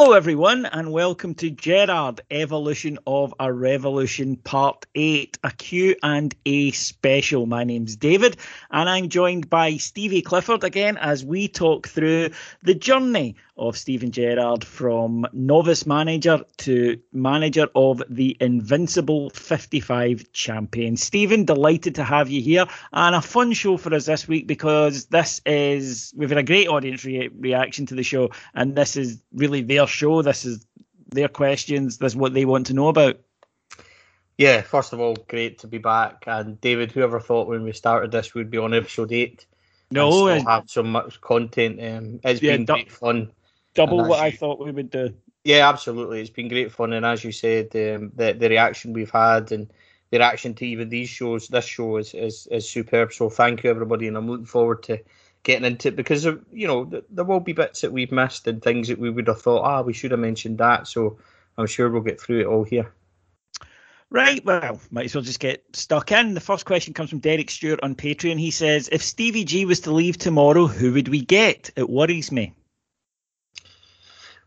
Hello, everyone, and welcome to Gerrard Evolution of a Revolution Part 8, a Q&A special. My name's David, and I'm joined by Stevie Clifford again as we talk through the journey of Stephen Gerrard from novice manager to manager of the Invincible 55 champion. Stephen, delighted to have you here, and a fun show for us this week because this is, we've had a great audience re- reaction to the show, and this is really their show. This is their questions. This is what they want to know about. Yeah, first of all, great to be back. And David, whoever thought when we started this we'd be on episode eight? No, and still have so much content. Um, it's Yeah, been great fun. Double what I thought we would do. Yeah, absolutely. It's been great fun, and as you said, um, the the reaction we've had and the reaction to even these shows, this show is is, is superb. So thank you everybody, and I'm looking forward to getting into it because of, you know there will be bits that we've missed and things that we would have thought, ah, we should have mentioned that. So I'm sure we'll get through it all here. Right, well, might as well just get stuck in. The first question comes from Derek Stewart on Patreon. He says, If Stevie G was to leave tomorrow, who would we get? It worries me.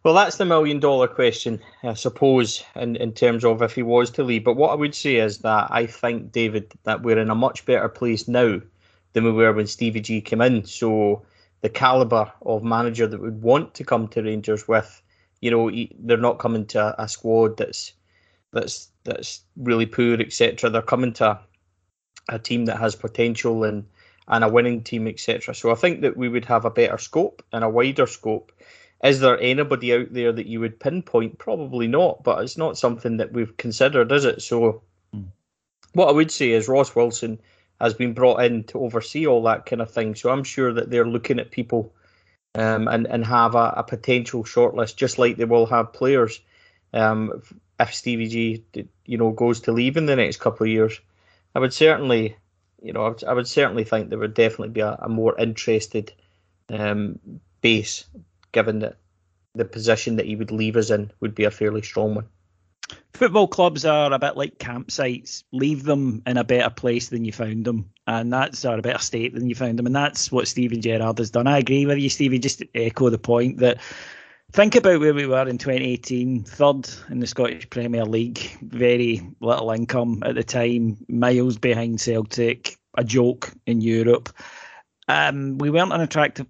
Well, that's the million dollar question, I suppose, in, in terms of if he was to leave. But what I would say is that I think, David, that we're in a much better place now than we were when Stevie G came in. So the caliber of manager that would want to come to Rangers with, you know, he- they're not coming to a, squad that's that's that's really poor, etc. They're coming to a team that has potential and and a winning team, etc. So I think that we would have a better scope and a wider scope. Is there anybody out there that you would pinpoint? Probably not, but it's not something that we've considered, is it? So, what I would say is Ross Wilson has been brought in to oversee all that kind of thing. So I'm sure that they're looking at people um, and and have a, a potential shortlist, just like they will have players. Um, if Stevie G, you know, goes to leave in the next couple of years, I would certainly, you know, I would, I would certainly think there would definitely be a, a more interested um, base, given that the position that he would leave us in would be a fairly strong one. Football clubs are a bit like campsites. Leave them in a better place than you found them, and that's or a better state than you found them, and that's what Steven Gerrard has done. I agree with you, Stevie. Just echo the point that think about where we were in 2018, third in the Scottish Premier League, very little income at the time, miles behind Celtic, a joke in Europe. Um, we weren't an attractive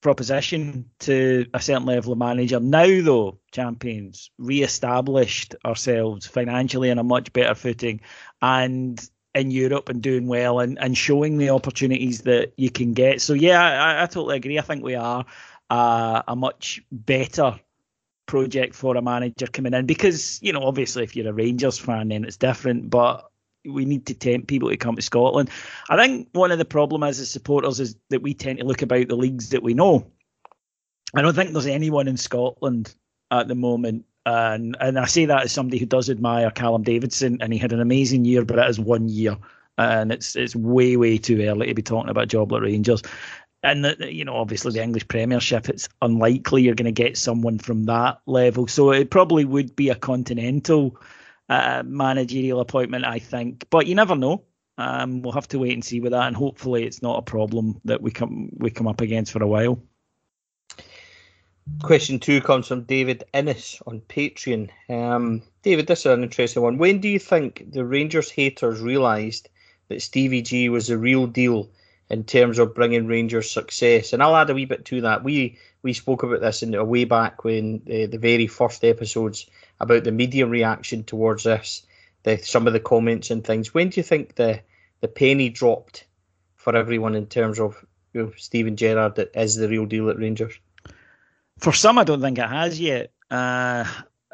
proposition to a certain level of manager. Now, though, champions, re-established ourselves financially on a much better footing, and in Europe and doing well and, and showing the opportunities that you can get. So yeah, I, I totally agree. I think we are uh, a much better project for a manager coming in because you know obviously if you're a Rangers fan then it's different, but we need to tempt people to come to Scotland. I think one of the problems as supporters is that we tend to look about the leagues that we know. I don't think there's anyone in Scotland at the moment and and I say that as somebody who does admire Callum Davidson, and he had an amazing year, but it is one year, and it's it's way way too early to be talking about job like Rangers. And the, you know, obviously the English Premiership, it's unlikely you're going to get someone from that level. So it probably would be a continental uh, managerial appointment, I think. But you never know. Um, we'll have to wait and see with that, and hopefully it's not a problem that we come we come up against for a while. Question two comes from David Innes on Patreon. Um, David, this is an interesting one. When do you think the Rangers haters realised that Stevie G was the real deal in terms of bringing Rangers success? And I'll add a wee bit to that. We we spoke about this in a way back when the, the very first episodes about the media reaction towards this, the, some of the comments and things. When do you think the the penny dropped for everyone in terms of you know, Steven Gerrard that is the real deal at Rangers? For some, I don't think it has yet. Uh,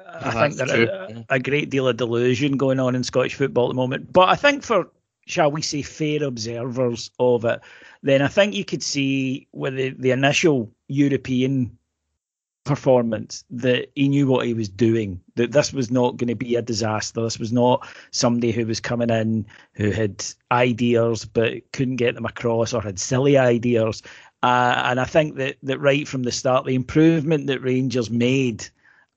I think there's a, a, great deal of delusion going on in Scottish football at the moment. But I think for, shall we say, fair observers of it, then I think you could see with the, the initial European performance that he knew what he was doing. That this was not going to be a disaster. This was not somebody who was coming in who had ideas but couldn't get them across or had silly ideas. Uh, and I think that that right from the start, the improvement that Rangers made,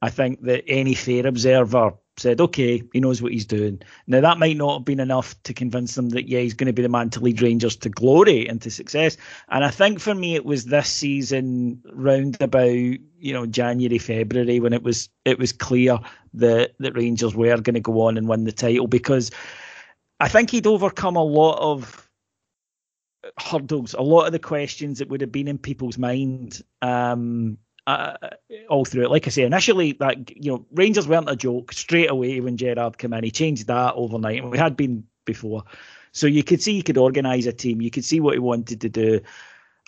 I think that any fair observer said, okay, he knows what he's doing. Now that might not have been enough to convince them that yeah, he's going to be the man to lead Rangers to glory and to success. And I think for me, it was this season round about you know January, February when it was it was clear that that Rangers were going to go on and win the title because I think he'd overcome a lot of hurdles, a lot of the questions that would have been in people's mind um, uh, all through it. Like I say, initially, that you know, Rangers weren't a joke straight away when Gerrard came in. He changed that overnight, and we had been before. So you could see he could organise a team. You could see what he wanted to do.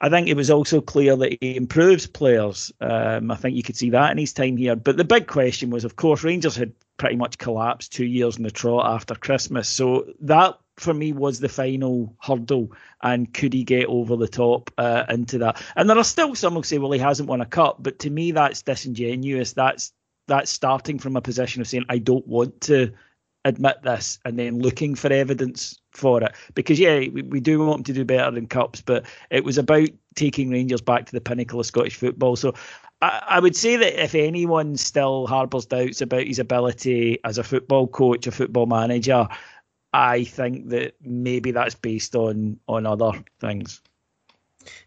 I think it was also clear that he improves players. Um, I think you could see that in his time here. But the big question was, of course, Rangers had pretty much collapsed two years in the trot after Christmas. So that for me was the final hurdle, and could he get over the top uh, into that? And there are still some who say, well, he hasn't won a cup, but to me, that's disingenuous. That's that's starting from a position of saying I don't want to admit this and then looking for evidence for it. Because yeah, we, we do want him to do better in cups, but it was about taking Rangers back to the pinnacle of Scottish football. So I, I would say that if anyone still harbours doubts about his ability as a football coach, a football manager, I think that maybe that's based on on other things.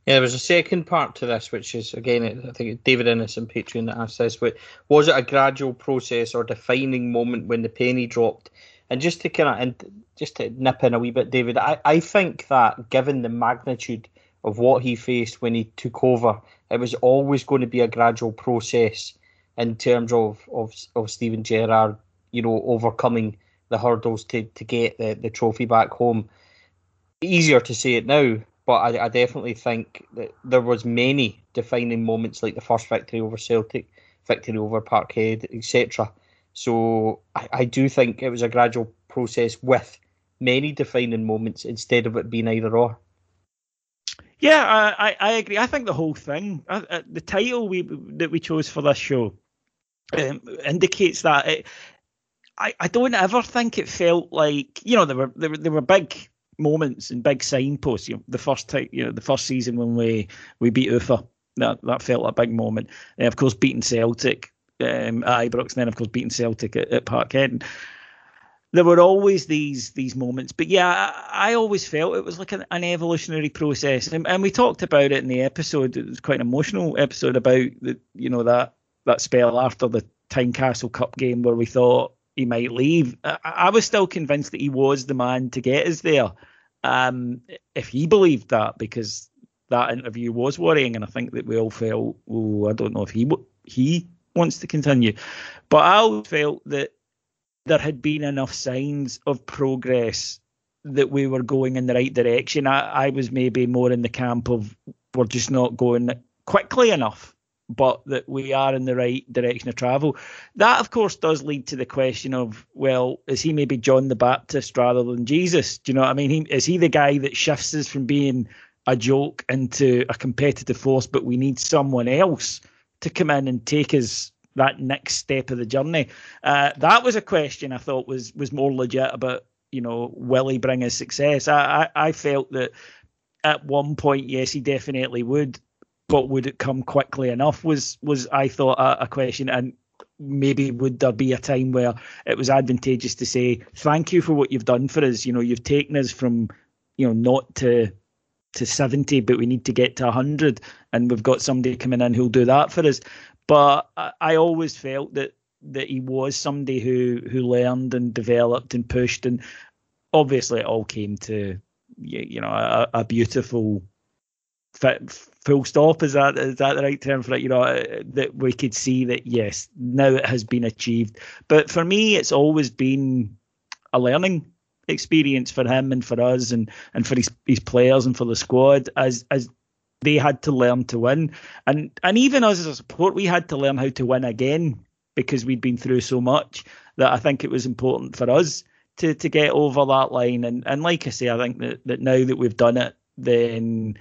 Yeah, there was a second part to this, which is again, I think David Innes and Patreon that asked this. But was it a gradual process or defining moment when the penny dropped? And just to kind of and just to nip in a wee bit, David, I, I think that given the magnitude of what he faced when he took over, it was always going to be a gradual process in terms of of, of Stephen Gerrard, you know, overcoming the hurdles to, to get the, the trophy back home. Easier to say it now, but I, I definitely think that there was many defining moments like the first victory over Celtic, victory over Parkhead, etc. So I, I do think it was a gradual process with many defining moments instead of it being either or. Yeah, I, I agree. I think the whole thing, uh, uh, the title we that we chose for this show, um, indicates that it, I, I don't ever think it felt like you know there were there were, there were big moments and big signposts. You know, the first time, you know, the first season when we we beat Ufa, that that felt a big moment. And of course, beating Celtic um, at Ibrox, and then of course beating Celtic at, at Parkhead. There were always these these moments, but yeah, I, I always felt it was like an, an evolutionary process, and, and we talked about it in the episode. It was quite an emotional episode about the you know that that spell after the Tynecastle Cup game where we thought he might leave. I, I, was still convinced that he was the man to get us there. Um, if he believed that, because that interview was worrying, and I think that we all felt, oh, I don't know if he he wants to continue, but I always felt that there had been enough signs of progress that we were going in the right direction. I, I was maybe more in the camp of we're just not going quickly enough but that we are in the right direction of travel. That, of course, does lead to the question of, well, is he maybe John the Baptist rather than Jesus? Do you know what I mean? He, is he the guy that shifts us from being a joke into a competitive force, but we need someone else to come in and take us that next step of the journey? Uh, that was a question I thought was was more legit about, you know, will he bring us success? I, I, I felt that at one point, yes, he definitely would but would it come quickly enough? Was was I thought a, a question, and maybe would there be a time where it was advantageous to say thank you for what you've done for us? You know, you've taken us from you know not to to 70 but we need to get to 100 and we've got somebody coming in who'll do that for us but I, I always felt that that he was somebody who who learned and developed and pushed and obviously it all came to you know a, a beautiful full stop. Is that is that the right term for it? You know uh, that we could see that yes now it has been achieved. But for me it's always been a learning experience for him and for us and and for his, his players and for the squad as as they had to learn to win. And and even us as a support we had to learn how to win again because we'd been through so much that I think it was important for us to to get over that line. And and like I say I think that, that now that we've done it then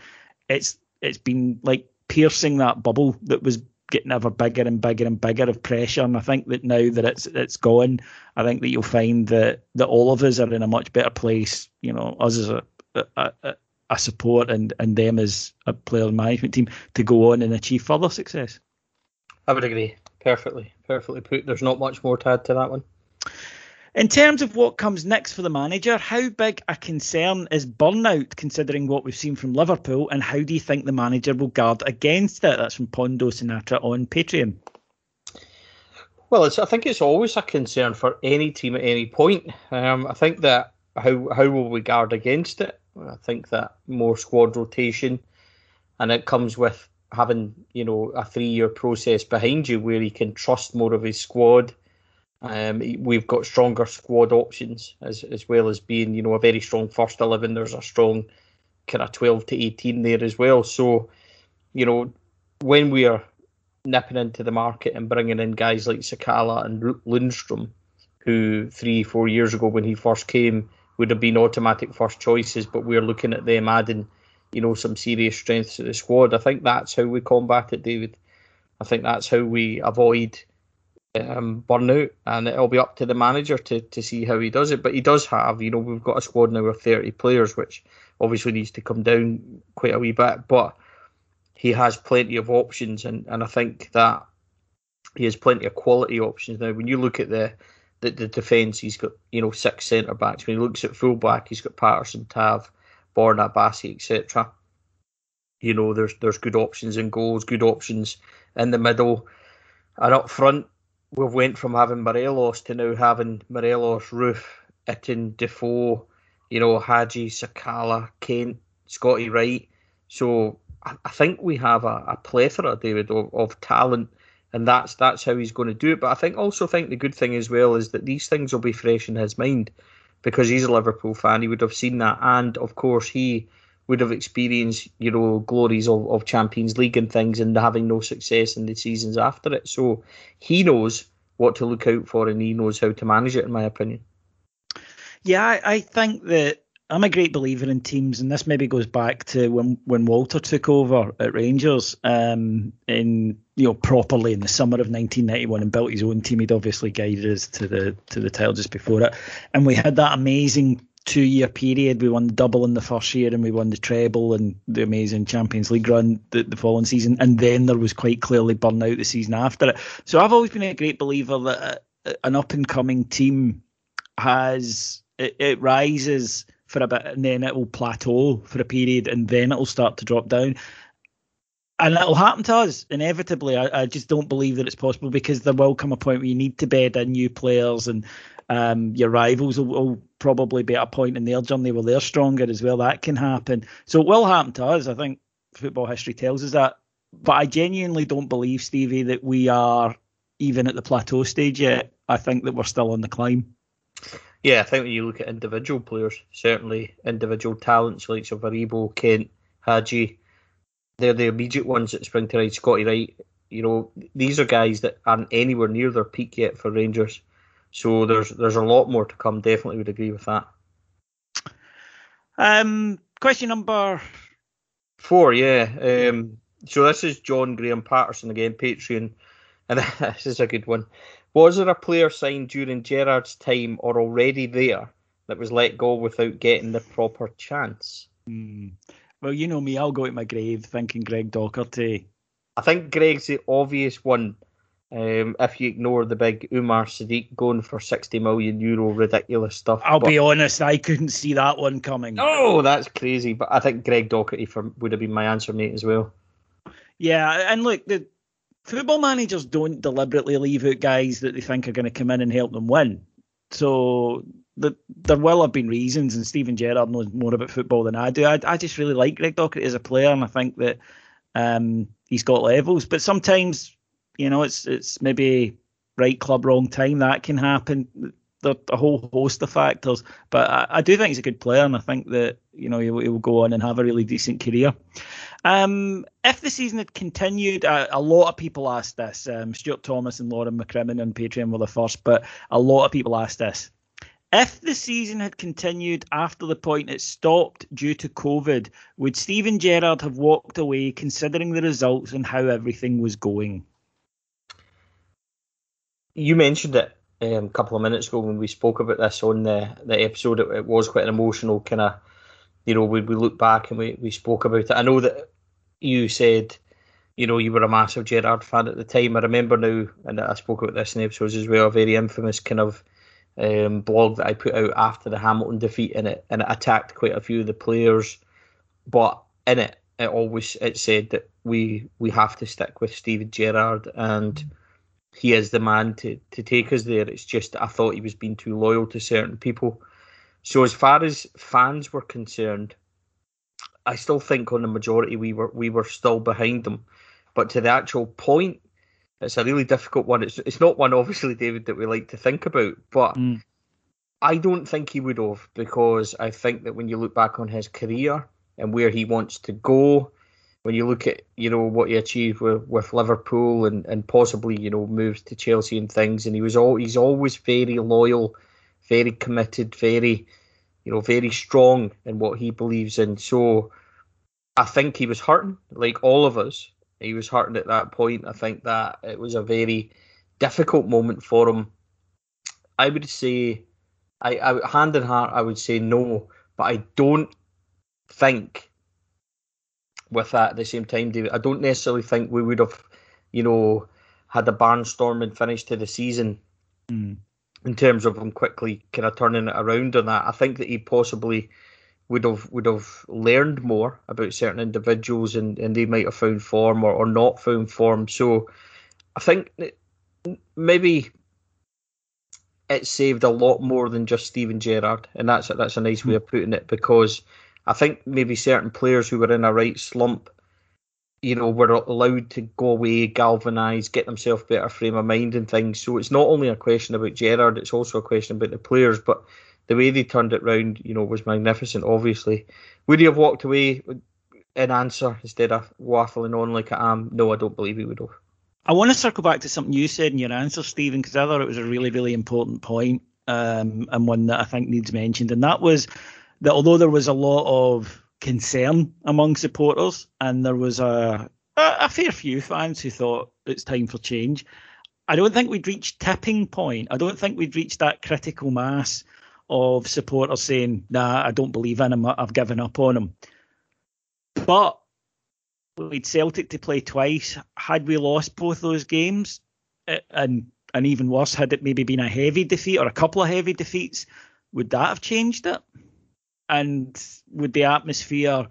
it's it's been like piercing that bubble that was getting ever bigger and bigger and bigger of pressure. And I think that now that it's it's gone, I think that you'll find that that all of us are in a much better place. You know, us as a a, a, support and and them as a player management team to go on and achieve further success. I would agree. Perfectly, perfectly put. There's not much more to add to that one. In terms of what comes next for the manager, how big a concern is burnout considering what we've seen from Liverpool, and how do you think the manager will guard against it? That's from Pondo Sinatra on Patreon. Well, I think it's always a concern for any team at any point. Um, I think that how how will we guard against it? I think that more squad rotation, and it comes with having you know a three year process behind you where he can trust more of his squad um, we've got stronger squad options as as well as being, you know, a very strong first eleven. There's a strong kind of twelve to eighteen there as well. So, you know, when we are nipping into the market and bringing in guys like Sakala and Lundstram, who three four years ago when he first came would have been automatic first choices, but we're looking at them adding, you know, some serious strength to the squad. I think that's how we combat it, David. I think that's how we avoid um, burnout, and it'll be up to the manager to, to see how he does it. But he does have, you know, we've got a squad now of 30 players, which obviously needs to come down quite a wee bit, but he has plenty of options, and, and I think that he has plenty of quality options now. When you look at the the, the defence, he's got, you know, six centre backs. When he looks at full back, he's got Patterson, Tav, Borna, Bassey, etc. You know, there's there's good options in goals, good options in the middle. And up front, we've went from having Morelos to now having Morelos, Roofe, Itten, Defoe, you know, Hagi, Sakala, Kent, Scotty Wright. So I, I think we have a, a plethora, David, of, of talent, and that's that's how he's going to do it. But I think also think the good thing as well is that these things will be fresh in his mind because he's a Liverpool fan. He would have seen that, and of course he would have experienced, you know, glories of, of Champions League and things and having no success in the seasons after it. So he knows what to look out for and he knows how to manage it, in my opinion. Yeah, I, I think that I'm a great believer in teams, and this maybe goes back to when when Walter took over at Rangers, um, in you know properly in the summer of 1991 and built his own team. He'd obviously guided us to the to the title just before it, and we had that amazing two year period. We won the double in the first year and we won the treble and the amazing Champions League run the, the following season. And then there was quite clearly burnout the season after it. So I've always been a great believer that uh, uh, an up and coming team has it, it, rises for a bit and then it will plateau for a period and then it will start to drop down. And it'll happen to us inevitably. I, I just don't believe that it's possible because there will come a point where you need to bed in new players and um, your rivals will, will, probably be at a point in their journey where they're stronger as well. That can happen. So it will happen to us. I think football history tells us that. But I genuinely don't believe, Stevie, that we are even at the plateau stage yet. I think that we're still on the climb. Yeah, I think when you look at individual players, certainly individual talents like of Kent, Hagi, they're the immediate ones that spring to mind. Scotty Wright, You know, these are guys that aren't anywhere near their peak yet for Rangers. So there's there's a lot more to come. Definitely would agree with that. Um, question number four. Yeah. Um, so this is John Graham Patterson again, Patreon, and this is a good one. Was there a player signed during Gerrard's time or already there that was let go without getting the proper chance? Hmm. Well, you know me, I'll go to my grave thinking Greg Docherty. I think Greg's the obvious one. Um, if you ignore the big Umar Sadiq going for 60 million euro ridiculous stuff. I'll but, be honest, I couldn't see that one coming. Oh, that's crazy. But I think Greg Docherty for, would have been my answer, mate, as well. Yeah, and look, the football managers don't deliberately leave out guys that they think are going to come in and help them win. So the, there will have been reasons, and Stephen Gerrard knows more about football than I do. I, I just really like Greg Docherty as a player, and I think that um, he's got levels. But sometimes, you know, it's it's maybe right club, wrong time. That can happen. There's a whole host of factors. But I, I, do think he's a good player, and I think that you know he, he will go on and have a really decent career. Um, if the season had continued, a lot of people asked this. Um, Stuart Thomas and Lauren McCrimmon on Patreon were the first, but a lot of people asked this. If the season had continued after the point it stopped due to COVID, would Steven Gerrard have walked away considering the results and how everything was going? You mentioned it um, a couple of minutes ago when we spoke about this on the, the episode. It, it was quite an emotional kind of, you know, we, we look back and we, we spoke about it. I know that you said, you know, you were a massive Gerrard fan at the time. I remember now, and I spoke about this in episodes as well, a very infamous kind of um, blog that I put out after the Hamilton defeat, and it and it attacked quite a few of the players. But in it, it always it said that we we have to stick with Steven Gerrard, and he is the man to to take us there. It's just I thought he was being too loyal to certain people. So as far as fans were concerned, I still think on the majority we were we were still behind them. But to the actual point it's a really difficult one. It's it's not one, obviously, David, that we like to think about, but mm. I don't think he would have because I think that when you look back on his career and where he wants to go, when you look at you know what he achieved with, with Liverpool and, and possibly you know moves to Chelsea and things, and he was all he's always very loyal, very committed, very you know very strong in what he believes in. So I think he was hurting, like all of us, he was hurting at that point. I think that it was a very difficult moment for him. I would say, I, I hand in heart, I would say no, but I don't think with that at the same time, David. I don't necessarily think we would have, you know, had a barnstorming finish to the season mm. in terms of him quickly kind of turning it around on that. I think that he possibly would have would have learned more about certain individuals and, and they might have found form or, or not found form. So I think maybe it saved a lot more than just Steven Gerrard, and that's that's a nice way of putting it because I think maybe certain players who were in a right slump, you know, were allowed to go away, galvanise, get themselves better frame of mind and things. So it's not only a question about Gerrard, it's also a question about the players, but the way they turned it round, you know, was magnificent. Obviously, would he have walked away in answer instead of waffling on like I am? No, I don't believe he would have. I want to circle back to something you said in your answer, Stephen, because I thought it was a really, really important point, um, and one that I think needs mentioned, and that was that although there was a lot of concern among supporters, and there was a a, a fair few fans who thought it's time for change. I don't think we'd reached tipping point. I don't think we'd reached that critical mass of supporters saying, "Nah, I don't believe in him. I've given up on him." But we'd Celtic to play twice. Had we lost both those games, eh, and and even worse, had it maybe been a heavy defeat or a couple of heavy defeats, would that have changed it? And would the atmosphere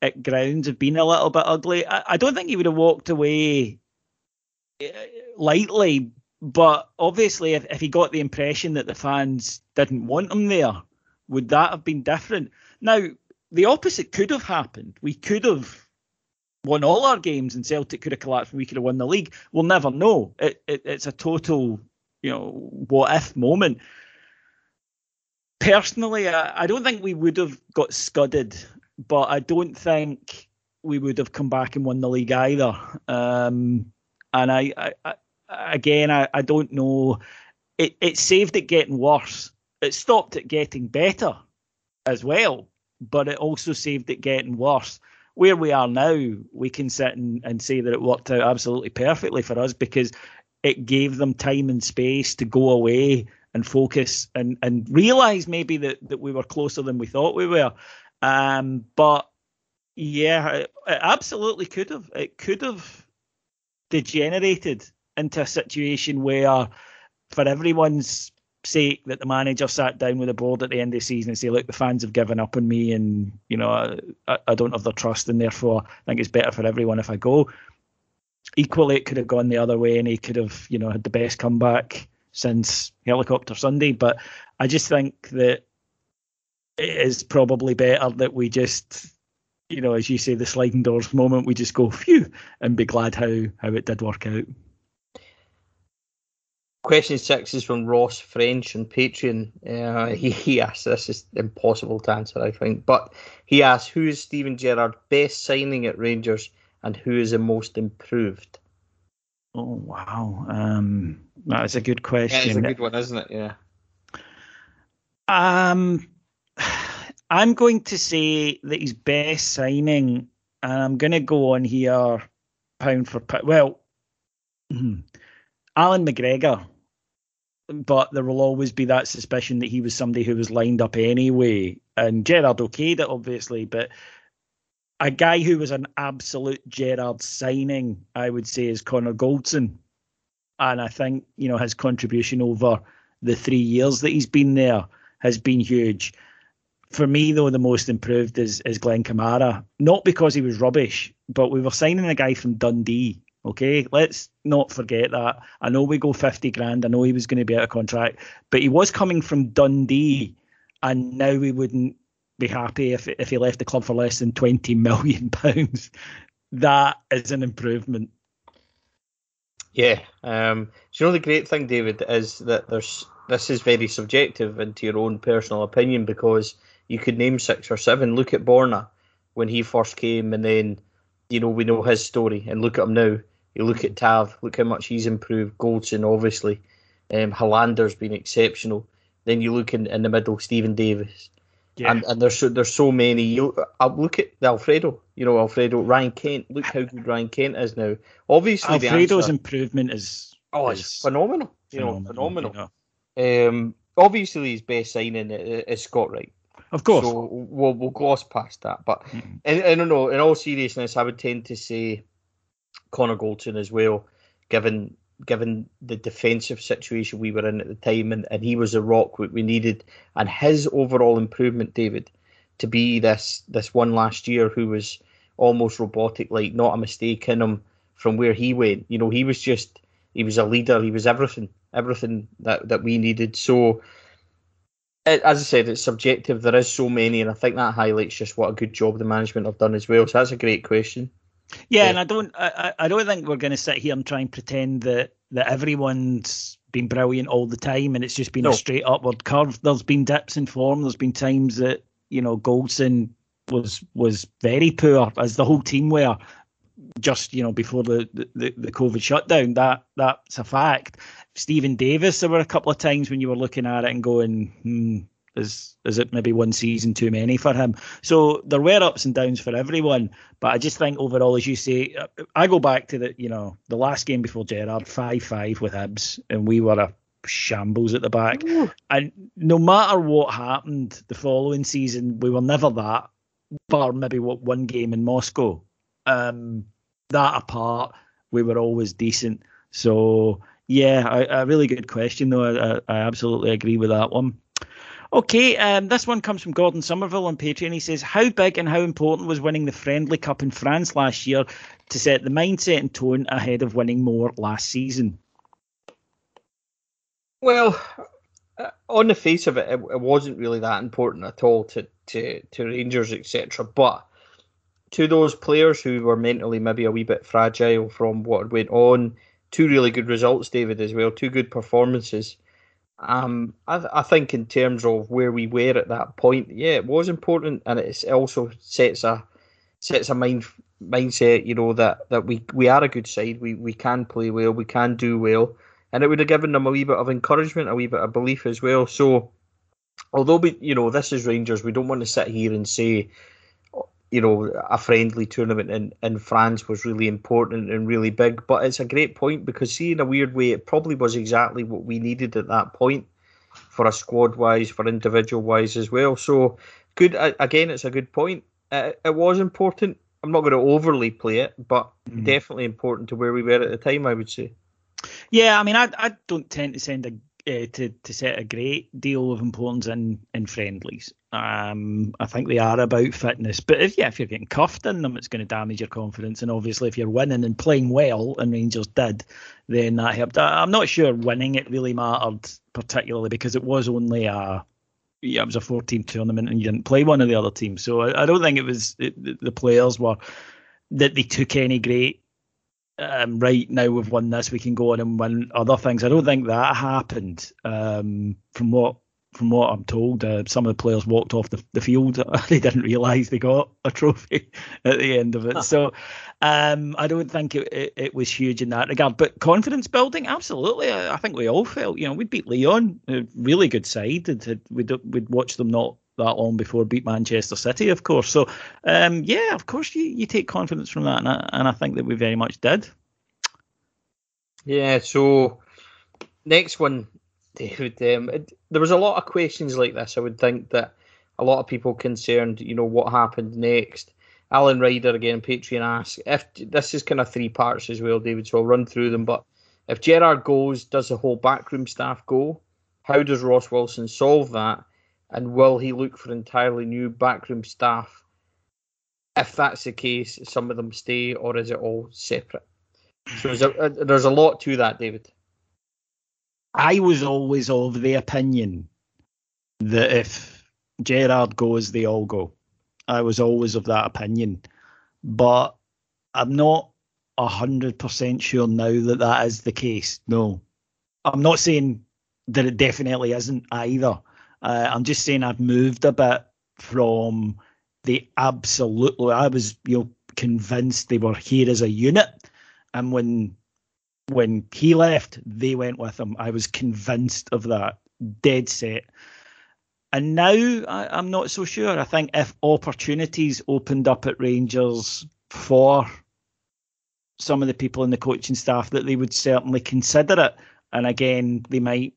at grounds have been a little bit ugly? I, I don't think he would have walked away eh, lightly, but obviously, if, if he got the impression that the fans didn't want him there, would that have been different? Now, the opposite could have happened. We could have won all our games and Celtic could have collapsed and we could have won the league. We'll never know. It, it, it's a total, you know, what if moment. Personally, I, I don't think we would have got scudded, but I don't think we would have come back and won the league either. Um, And I, I, I again, I, I don't know. It it saved it getting worse. It stopped it getting better as well, but it also saved it getting worse. Where we are now, we can sit and, and say that it worked out absolutely perfectly for us because it gave them time and space to go away and focus and and realize maybe that that we were closer than we thought we were. Um, but yeah, it, absolutely could have. It could have degenerated into a situation where, for everyone's sake, that the manager sat down with the board at the end of the season and say, "Look, the fans have given up on me, and you know, I, I don't have their trust, and therefore, I think it's better for everyone if I go." Equally, it could have gone the other way, and he could have, you know, had the best comeback since Helicopter Sunday. But I just think that it is probably better that we just, you know, as you say, the sliding doors moment, we just go phew and be glad how how it did work out. Question six is from Ross French on Patreon. Uh, he, he asks, this is impossible to answer, I think, but he asks, who is Steven Gerrard best signing at Rangers and who is the most improved? Oh, wow. Um, that is a good question. Yeah, it's a good one, isn't it? Yeah. Um, I'm going to say that his best signing, and I'm going to go on here pound for pound. Well, Allan McGregor, but there will always be that suspicion that he was somebody who was lined up anyway. And Gerrard okayed it, obviously, but a guy who was an absolute Gerrard signing, I would say, is Connor Goldson. And I think, you know, his contribution over the three years that he's been there has been huge. For me, though, the most improved is, is Glenn Kamara. Not because he was rubbish, but we were signing a guy from Dundee. Okay, let's not forget that. I know we go 50 grand. I know he was going to be out of contract, but he was coming from Dundee, and now we wouldn't be happy if if he left the club for less than 20 million pounds. That is an improvement. Yeah. Um, so you know the great thing, David, is that there's this is very subjective into your own personal opinion because you could name six or seven. Look at Borna when he first came, and then you know we know his story, and look at him now. You look at Tav, look how much he's improved. Goldson, obviously, um, Helander's been exceptional. Then you look in, in the middle, Steven Davis, yeah. and and there's so there's so many. You I look at the Alfredo, you know Alfredo, Ryan Kent. Look how good Ryan Kent is now. Obviously, Alfredo's answer, improvement is oh, is it's phenomenal. You phenomenal, know, phenomenal. You know. Um, obviously, his best signing is Scott Wright. Of course. So we'll we'll gloss past that. But mm-hmm. I, I don't know. In all seriousness, I would tend to say Connor Goldson as well, given given the defensive situation we were in at the time, and, and he was a rock we needed, and his overall improvement, David, to be this this one last year who was almost robotic, like not a mistake in him from where he went. You know, he was just he was a leader. He was everything, everything that that we needed. So. It, as I said, it's subjective. There is so many, and I think that highlights just what a good job the management have done as well. So that's a great question. Yeah, and I don't, I, I don't think we're going to sit here and try and pretend that that everyone's been brilliant all the time and it's just been no. a straight upward curve. There's been dips in form. There's been times that you know Goldson was was very poor, as the whole team were, just you know before the the, the COVID shutdown. That that's a fact. Steven Davis, there were a couple of times when you were looking at it and going, hmm, is is it maybe one season too many for him? So there were ups and downs for everyone, but I just think overall, as you say, I go back to the you know the last game before Gerrard five five with Hibs, and we were a shambles at the back. Ooh. And no matter what happened the following season, we were never that, bar maybe what one game in Moscow. Um, that apart, we were always decent. So yeah, a, a really good question though. I, I absolutely agree with that one. Okay, um, this one comes from Gordon Somerville on Patreon. He says, How big and how important was winning the Friendly Cup in France last year to set the mindset and tone ahead of winning more last season? Well, uh, on the face of it, it, it, wasn't really that important at all to, to, to Rangers, etc. But to those players who were mentally maybe a wee bit fragile from what went on, two really good results, David, as well, two good performances. Um, I, I think in terms of where we were at that point, yeah, it was important, and it also sets a sets a mind mindset, you know, that, that we, we are a good side, we, we can play well, we can do well, and it would have given them a wee bit of encouragement, a wee bit of belief as well. So, although we, you know, this is Rangers, we don't want to sit here and say, you know, a friendly tournament in, in France was really important and really big. But it's a great point because, see, in a weird way, it probably was exactly what we needed at that point for a squad wise, for individual wise as well. So, good. Again, it's a good point. It, it was important. I'm not going to overly play it, but mm. definitely important to where we were at the time, I would say. Yeah, I mean, I, I don't tend to send a uh, to to set a great deal of importance in in friendlies. Um, I think they are about fitness, but if yeah, if you're getting cuffed in them, it's going to damage your confidence. And obviously, if you're winning and playing well, and Rangers did, then that helped. I'm not sure winning it really mattered particularly because it was only a yeah, it was a 14 tournament and you didn't play one of the other teams. So I, I don't think it was it, the players were that they took any great um, right now we've won this, we can go on and win other things. I don't think that happened. Um, from what from what I'm told, uh, some of the players walked off the, the field. they didn't realise they got a trophy at the end of it. So um, I don't think it, it, it, was huge in that regard. But confidence building, absolutely. I, I think we all felt, you know, we beat Lyon, a really good side. We'd, we'd watched them not that long before beat Manchester City, of course. So, um, yeah, of course, you, you take confidence from that, and I, and I think that we very much did. Yeah. So, next one, David. Um, it, there was a lot of questions like this. I would think that a lot of people concerned, you know, what happened next. Alan Ryder again, Patreon asks if this is kind of three parts as well, David. So I'll run through them. But if Gerrard goes, does the whole backroom staff go? How does Ross Wilson solve that? And will he look for entirely new backroom staff? If that's the case, some of them stay, or is it all separate? So there's a, uh, there's a lot to that, David. I was always of the opinion that if Gerrard goes, they all go. I was always of that opinion, but I'm not hundred percent sure now that that is the case. No, I'm not saying that it definitely isn't either. Uh, I'm just saying I've moved a bit from the absolutely. I was you know convinced they were here as a unit, and when when he left, they went with him. I was convinced of that, dead set. And now I, am not so sure. I think if opportunities opened up at Rangers for some of the people in the coaching staff, that they would certainly consider it. And again, they might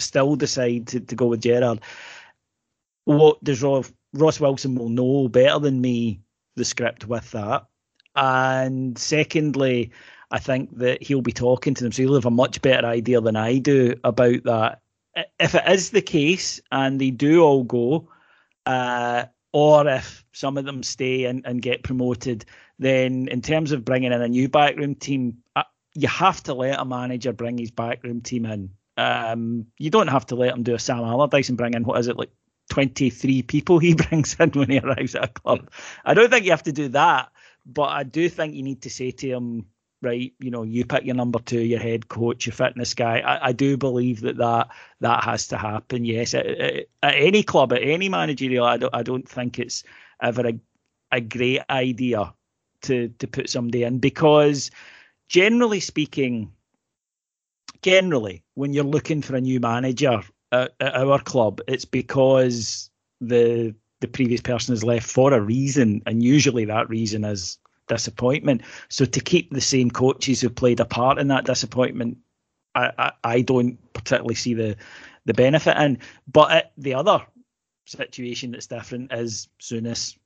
still decide to, to go with Gerrard, What does Ross, Ross Wilson will know better than me the script with that. And secondly, I think that he'll be talking to them, so he'll have a much better idea than I do about that. If it is the case and they do all go, uh, or if some of them stay and, and get promoted, then in terms of bringing in a new backroom team, uh, you have to let a manager bring his backroom team in. Um, you don't have to let him do a Sam Allardyce and bring in what is it like 23 people he brings in when he arrives at a club. I don't think you have to do that, but I do think you need to say to him, right, you know, you pick your number two, your head coach, your fitness guy. I, I do believe that that that has to happen. Yes, at, at, at any club, at any managerial, I don't I don't think it's ever a a great idea to to put somebody in because generally speaking generally, when you're looking for a new manager at, at our club, it's because the the previous person has left for a reason, and usually that reason is disappointment. So to keep the same coaches who played a part in that disappointment, I, I, I don't particularly see the the benefit in. But the other situation that's different is Souness,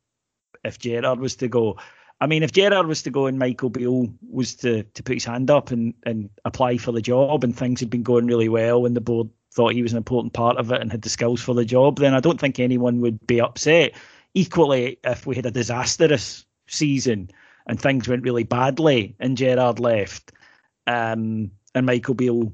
if Gerrard was to go, I mean, if Gerrard was to go and Michael Beale was to, to put his hand up and, and apply for the job and things had been going really well and the board thought he was an important part of it and had the skills for the job, then I don't think anyone would be upset. Equally, if we had a disastrous season and things went really badly and Gerrard left um, and Michael Beale,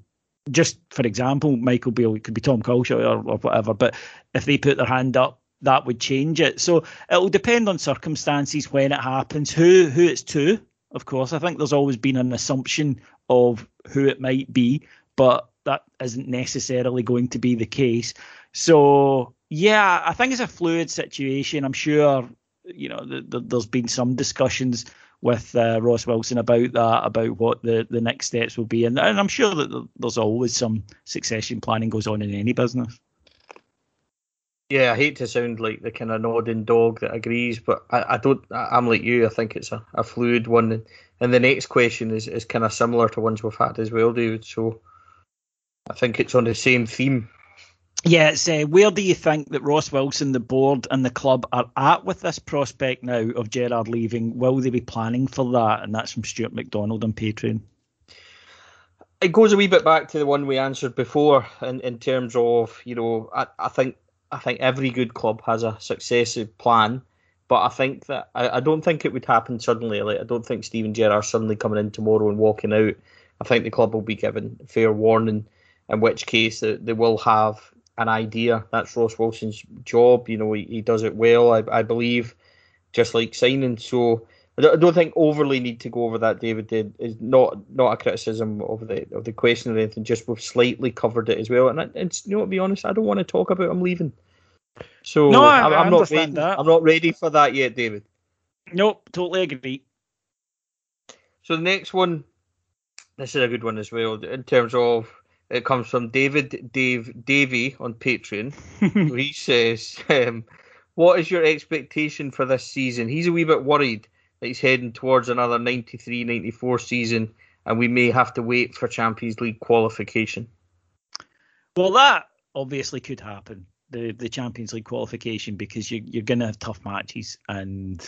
just for example, Michael Beale, it could be Tom Culshaw or, or whatever, but if they put their hand up that would change it. So it'll depend on circumstances when it happens, who who it's to. Of course, I think there's always been an assumption of who it might be, but that isn't necessarily going to be the case. So yeah, I think it's a fluid situation. I'm sure you know, the, the, there's been some discussions with uh, Ross Wilson about that, about what the, the next steps will be, and, and I'm sure that there's always some succession planning goes on in any business. Yeah, I hate to sound like the kind of nodding dog that agrees, but I, I don't. I'm like you. I think it's a, a fluid one, and the next question is, is kind of similar to ones we've had as well, David. So I think it's on the same theme. Yeah, it's uh, where do you think that Ross Wilson, the board, and the club are at with this prospect now of Gerrard leaving? Will they be planning for that? And that's from Stuart McDonald on Patreon. It goes a wee bit back to the one we answered before, in, in terms of you know, I, I think I think every good club has a successive plan, but I think that I, I don't think it would happen suddenly. Like I don't think Steven Gerrard suddenly coming in tomorrow and walking out. I think the club will be given fair warning, in which case they, they will have an idea. That's Ross Wilson's job. You know, he, he does it well, I, I believe, just like signing. So I don't, think overly need to go over that. David did is not not a criticism of the of the question or anything. Just we've slightly covered it as well. And, and you know, to be honest, I don't want to talk about I'm leaving. So no, I, I'm, I not ready. that. I'm not ready for that yet, David. Nope, totally agree. So the next one, this is a good one as well in terms of it comes from David Dave Davy on Patreon. he says, um, "What is your expectation for this season?" He's a wee bit worried that he's heading towards another 93-94 season, and we may have to wait for Champions League qualification. Well, that obviously could happen. The the Champions League qualification because you, you're going to have tough matches and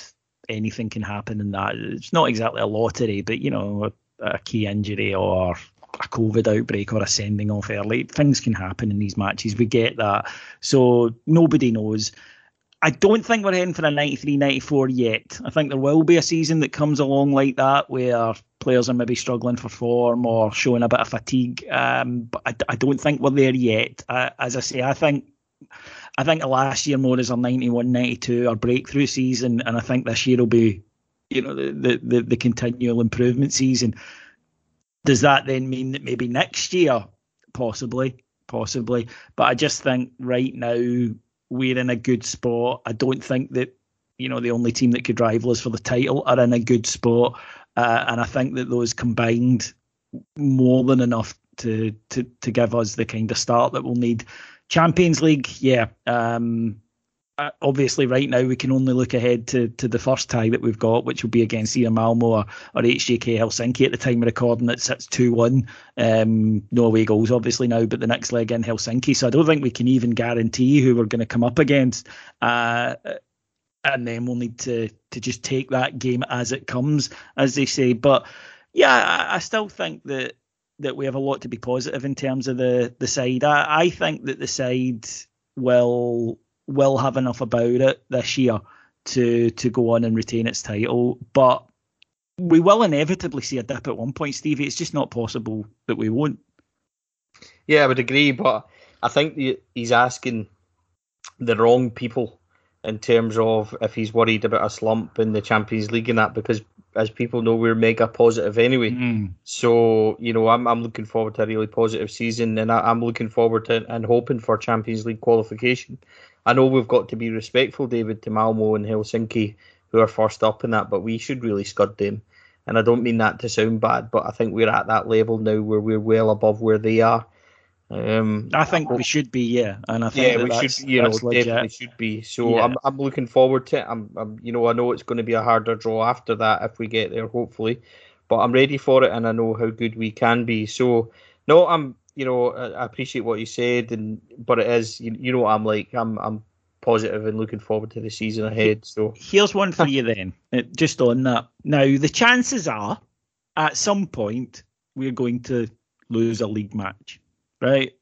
anything can happen in that. It's not exactly a lottery, but you know, a, a key injury or a COVID outbreak or a sending off early. Things can happen in these matches. We get that. So nobody knows. I don't think we're heading for a 93 94 yet. I think there will be a season that comes along like that where players are maybe struggling for form or showing a bit of fatigue. Um, but I, I, don't think we're there yet. Uh, as I say, I think. I think last year more is a 91 92 our breakthrough season, and I think this year will be, you know, the, the, the continual improvement season does that then mean that maybe next year, possibly, possibly? But I just think right now we're in a good spot. I don't think that you know the only team that could rival us for the title are in a good spot, uh, and I think that those combined more than enough to to to give us the kind of start that we'll need. Champions League, yeah. Um, obviously right now we can only look ahead to, to the first tie that we've got, which will be against either Malmo or, or HJK Helsinki. At the time of recording, it sits 2 1. Um, no away goals, obviously, now, but the next leg in Helsinki. So I don't think we can even guarantee who we're going to come up against. Uh, and then we'll need to, to just take that game as it comes, as they say. But yeah, I, I still think that that we have a lot to be positive in terms of the, the side. I, I think that the side will will have enough about it this year to to go on and retain its title. But we will inevitably see a dip at one point, Stevie. It's just not possible that we won't. Yeah, I would agree, but I think he's asking the wrong people in terms of if he's worried about a slump in the Champions League and that because as people know we're mega positive anyway. Mm. So you know I'm I'm looking forward to a really positive season and I, am looking forward to and hoping for Champions League qualification. I know we've got to be respectful, David, to Malmo and Helsinki, who are first up in that, but we should really scud them. And I don't mean that to sound bad, but I think we're at that level now where we're well above where they are. Um, I think we should be, yeah, and I think yeah, we should, you know, definitely should be. So yeah. I'm, I'm looking forward to it. I'm, I'm, you know, I know it's going to be a harder draw after that if we get there, hopefully, but I'm ready for it, and I know how good we can be. So, no, I'm, you know, I appreciate what you said, and but it is, you, you know, what I'm like, I'm, I'm positive and looking forward to the season ahead. So here's one for you then, uh, just on that. Now the chances are, at some point, we're going to lose a league match, right?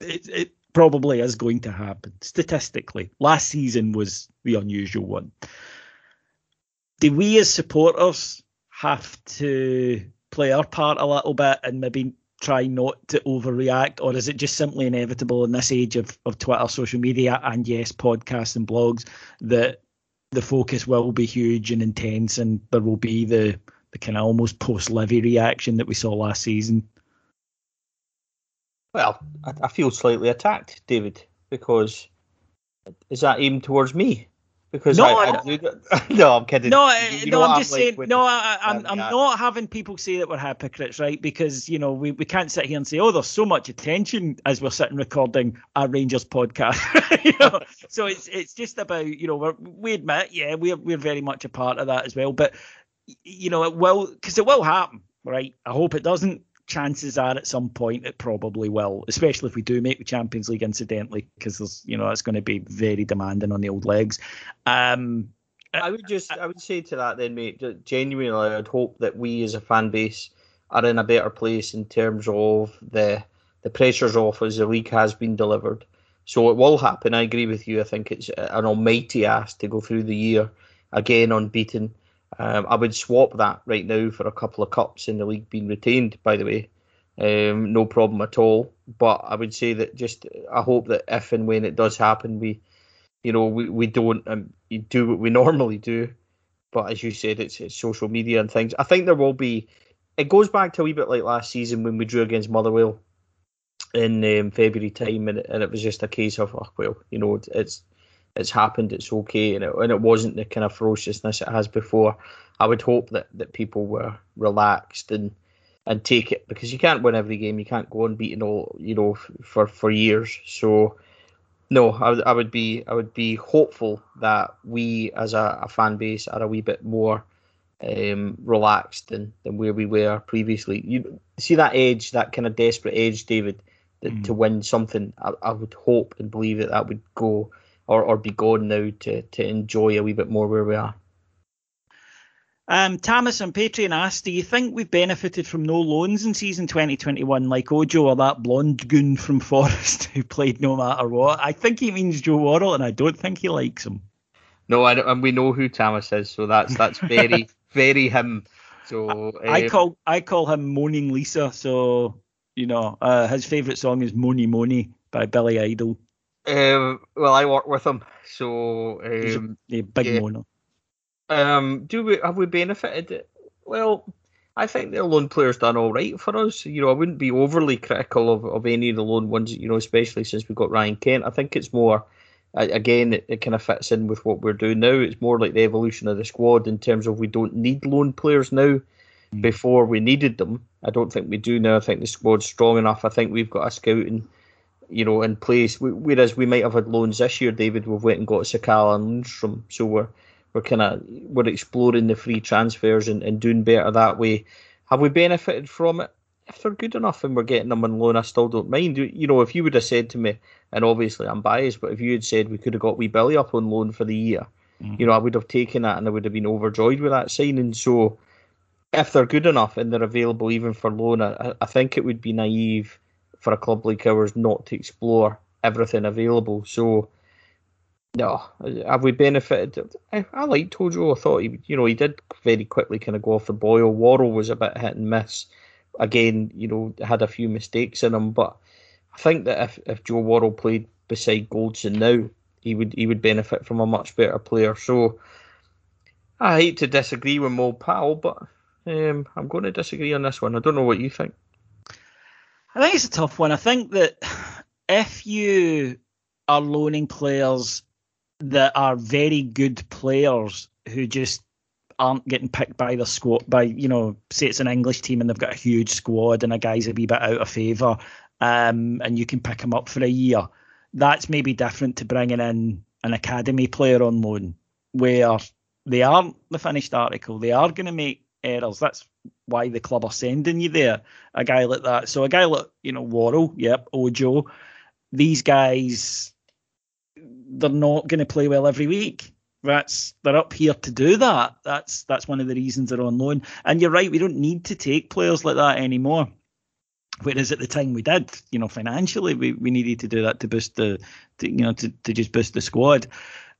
It, it probably is going to happen statistically. Last season was the unusual one. Do we as supporters have to play our part a little bit and maybe try not to overreact, or is it just simply inevitable in this age of, of Twitter, social media, and yes, podcasts and blogs that the focus will be huge and intense, and there will be the the kind of almost post Levy reaction that we saw last season? Well, I, feel slightly attacked, David, because is that aimed towards me? Because No, I, I I do, no, I'm kidding. No, You- no, I'm just saying. No, I, I'm, um, I'm not having people say that we're hypocrites, right? Because you know we, we can't sit here and say, oh, there's so much attention as we're sitting recording our Rangers podcast. you know? So it's it's just about you know we're, we admit, yeah, we're we're very much a part of that as well. But you know it will because it will happen, right? I hope it doesn't. Chances are at some point it probably will, especially if we do make the Champions League, incidentally, because there's you know that's going to be very demanding on the old legs. Um, I would just, I would say to that then, mate. Genuinely, I'd hope that we as a fan base are in a better place in terms of the the pressures off as the league has been delivered. So it will happen. I agree with you. I think it's an almighty ask to go through the year again unbeaten. Um, I would swap that right now for a couple of cups in the league being retained. By the way, um, no problem at all. But I would say that just I hope that if and when it does happen, we you know, we, we don't um, do what we normally do. But as you said, it's, it's social media and things. I think there will be. It goes back to a wee bit like last season when we drew against Motherwell in um, February time, and, and it was just a case of, oh, well, you know, it's it's happened, it's okay, and it, and it wasn't the kind of ferociousness it has before. I would hope that, that people were relaxed and and take it because you can't win every game. You can't go unbeaten all you know for for years. So no, I would I would be I would be hopeful that we as a, a fan base are a wee bit more um, relaxed than, than where we were previously. You see that edge, that kind of desperate edge, David, that, to win something. I, I would hope and believe that that would go or, or be gone now to to enjoy a wee bit more where we are. Um, Thomas on Patreon asked, "Do you think we've benefited from no loans in season 2021, like Ojo or that blonde goon from Forest who played no matter what?" I think he means Joe Worrall, and I don't think he likes him. No, I don't, and we know who Thomas is, so that's that's very very him. So I um, call I call him Moaning Lisa. So you know, uh, his favourite song is "Money Money" by Billy Idol. Um, well, I work with him, so um, a big yeah. moaner. Um, do we have we benefited? Well, I think the loan players done all right for us. You know, I wouldn't be overly critical of, of any of the loan ones. You know, especially since we got Ryan Kent. I think it's more, again, it, it kind of fits in with what we're doing now. It's more like the evolution of the squad in terms of we don't need loan players now. Before we needed them, I don't think we do now. I think the squad's strong enough. I think we've got a scouting, you know, in place. Whereas we might have had loans this year, David, we've went and got Sakala and Lundstram, so we're we're kind of we're exploring the free transfers and, and doing better that way. Have we benefited from it? If they're good enough and we're getting them on loan, I still don't mind. You- know, if you would have said to me, and obviously I'm biased, but if you had said we could have got wee Billy up on loan for the year, mm-hmm. you know, I would have taken that and I would have been overjoyed with that signing. So if they're good enough and they're available even for loan, I, I think it would be naive for a club like ours not to explore everything available. So, no, have we benefited? I, I liked Tojo. I thought he, you know, he did very quickly kind of go off the boil. Worrall was a bit hit and miss. Again, you know, had a few mistakes in him, but I think that if, if Joe Worrall played beside Goldson now, he would he would benefit from a much better player. So I hate to disagree with Mo Powell, but um, I'm going to disagree on this one. I don't know what you think. I think it's a tough one. I think that if you are loaning players that are very good players who just aren't getting picked by the squad by you know say it's an English team and they've got a huge squad and a guy's a wee bit out of favour um, and you can pick him up for a year that's maybe different to bringing in an academy player on loan where they aren't the finished article they are going to make errors that's why the club are sending you there a guy like that so a guy like you know Worrall yep Ojo these guys they're not going to play well every week. That's they're up here to do that. That's that's one of the reasons they're on loan. And you're right, we don't need to take players like that anymore. Whereas at the time we did, you know, financially we, we needed to do that to boost the, to, you know, to, to just boost the squad.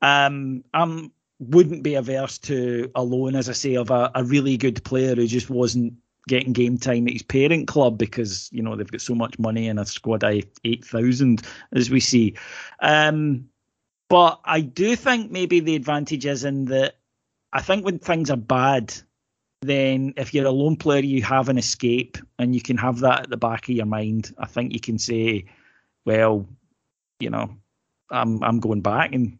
Um, I wouldn't be averse to a loan, as I say, of a, a really good player who just wasn't getting game time at his parent club because you know they've got so much money in a squad of eight thousand, as we see. Um, but I do think maybe the advantage is in that I think when things are bad, then if you're a lone player, you have an escape and you can have that at the back of your mind. I think you can say, well, you know, I'm I'm going back and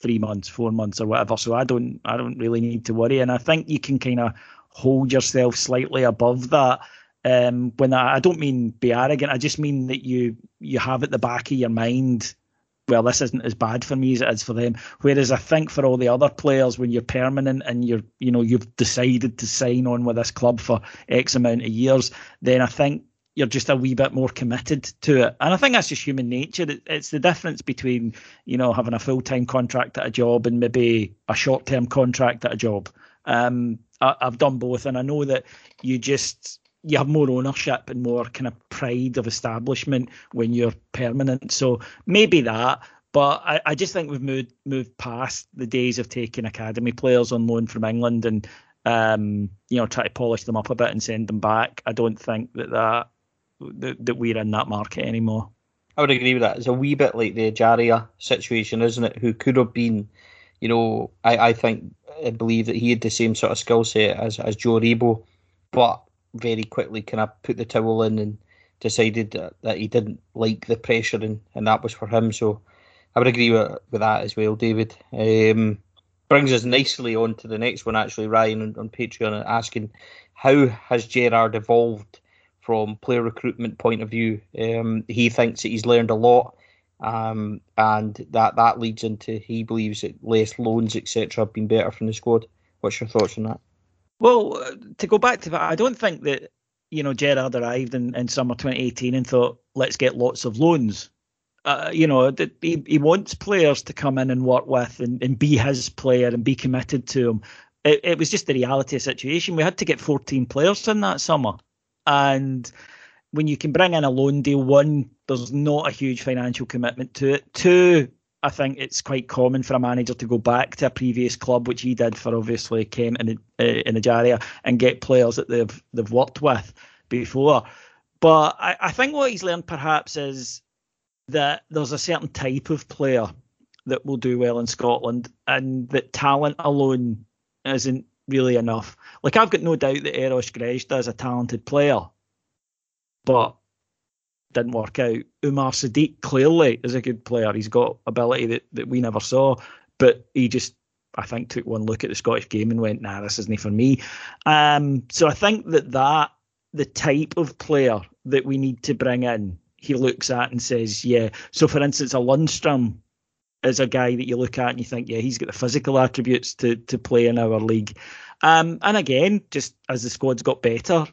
three months, four months, or whatever. So I don't I don't really need to worry, and I think you can kind of hold yourself slightly above that. Um, when I, I don't mean be arrogant, I just mean that you you have at the back of your mind well, this isn't as bad for me as it is for them. Whereas I think for all the other players, when you're permanent and you're, you know, you've decided to sign on with this club for X amount of years, then I think you're just a wee bit more committed to it. And I think that's just human nature. It's the difference between, you know, having a full time contract at a job and maybe a short term contract at a job. Um, I, I've done both, and I know that you just you have more ownership and more kind of pride of establishment when you're permanent. So maybe that. But I, I just think we've moved moved past the days of taking academy players on loan from England and um, you know try to polish them up a bit and send them back. I don't think that that that, that we're in that market anymore. I would agree with that. It's a wee bit like the Ejaria situation, isn't it? Who could have been, you know, I, I think I believe that he had the same sort of skill set as, as Joe Aribo, but very quickly kind of put the towel in and decided that, that he didn't like the pressure and, and that was for him. So I would agree with, with that as well, David. Um, brings us nicely on to the next one, actually, Ryan on, on Patreon asking how has Gerrard evolved from player recruitment point of view? Um, he thinks that he's learned a lot. Um, and that, that leads into he believes that less loans, etc., have been better from the squad. What's your thoughts on that? Well, to go back to that, I don't think that you know Gerrard arrived in, in summer 2018 and thought, let's get lots of loans. Uh, you know, he, he wants players to come in and work with and, and be his player and be committed to him. It, it was just the reality of the situation. We had to get 14 players in that summer. And when you can bring in a loan deal, one, there's not a huge financial commitment to it. Two, I think it's quite common for a manager to go back to a previous club, which he did for obviously Kent and uh, in Ejaria, and get players that they've they've worked with before. But I, I think what he's learned perhaps is that there's a certain type of player that will do well in Scotland, and that talent alone isn't really enough. Like I've got no doubt that Eros Grezda is a talented player, but didn't work out. Umar Sadiq clearly is a good player. He's got ability that, that we never saw, but he just, I think, took one look at the Scottish game and went, nah, this isn't for me. Um, so I think that that, the type of player that we need to bring in, he looks at and says, yeah. So for instance, a Lundstram is a guy that you look at and you think, yeah, he's got the physical attributes to to play in our league. Um, and again, just as the squad's got better,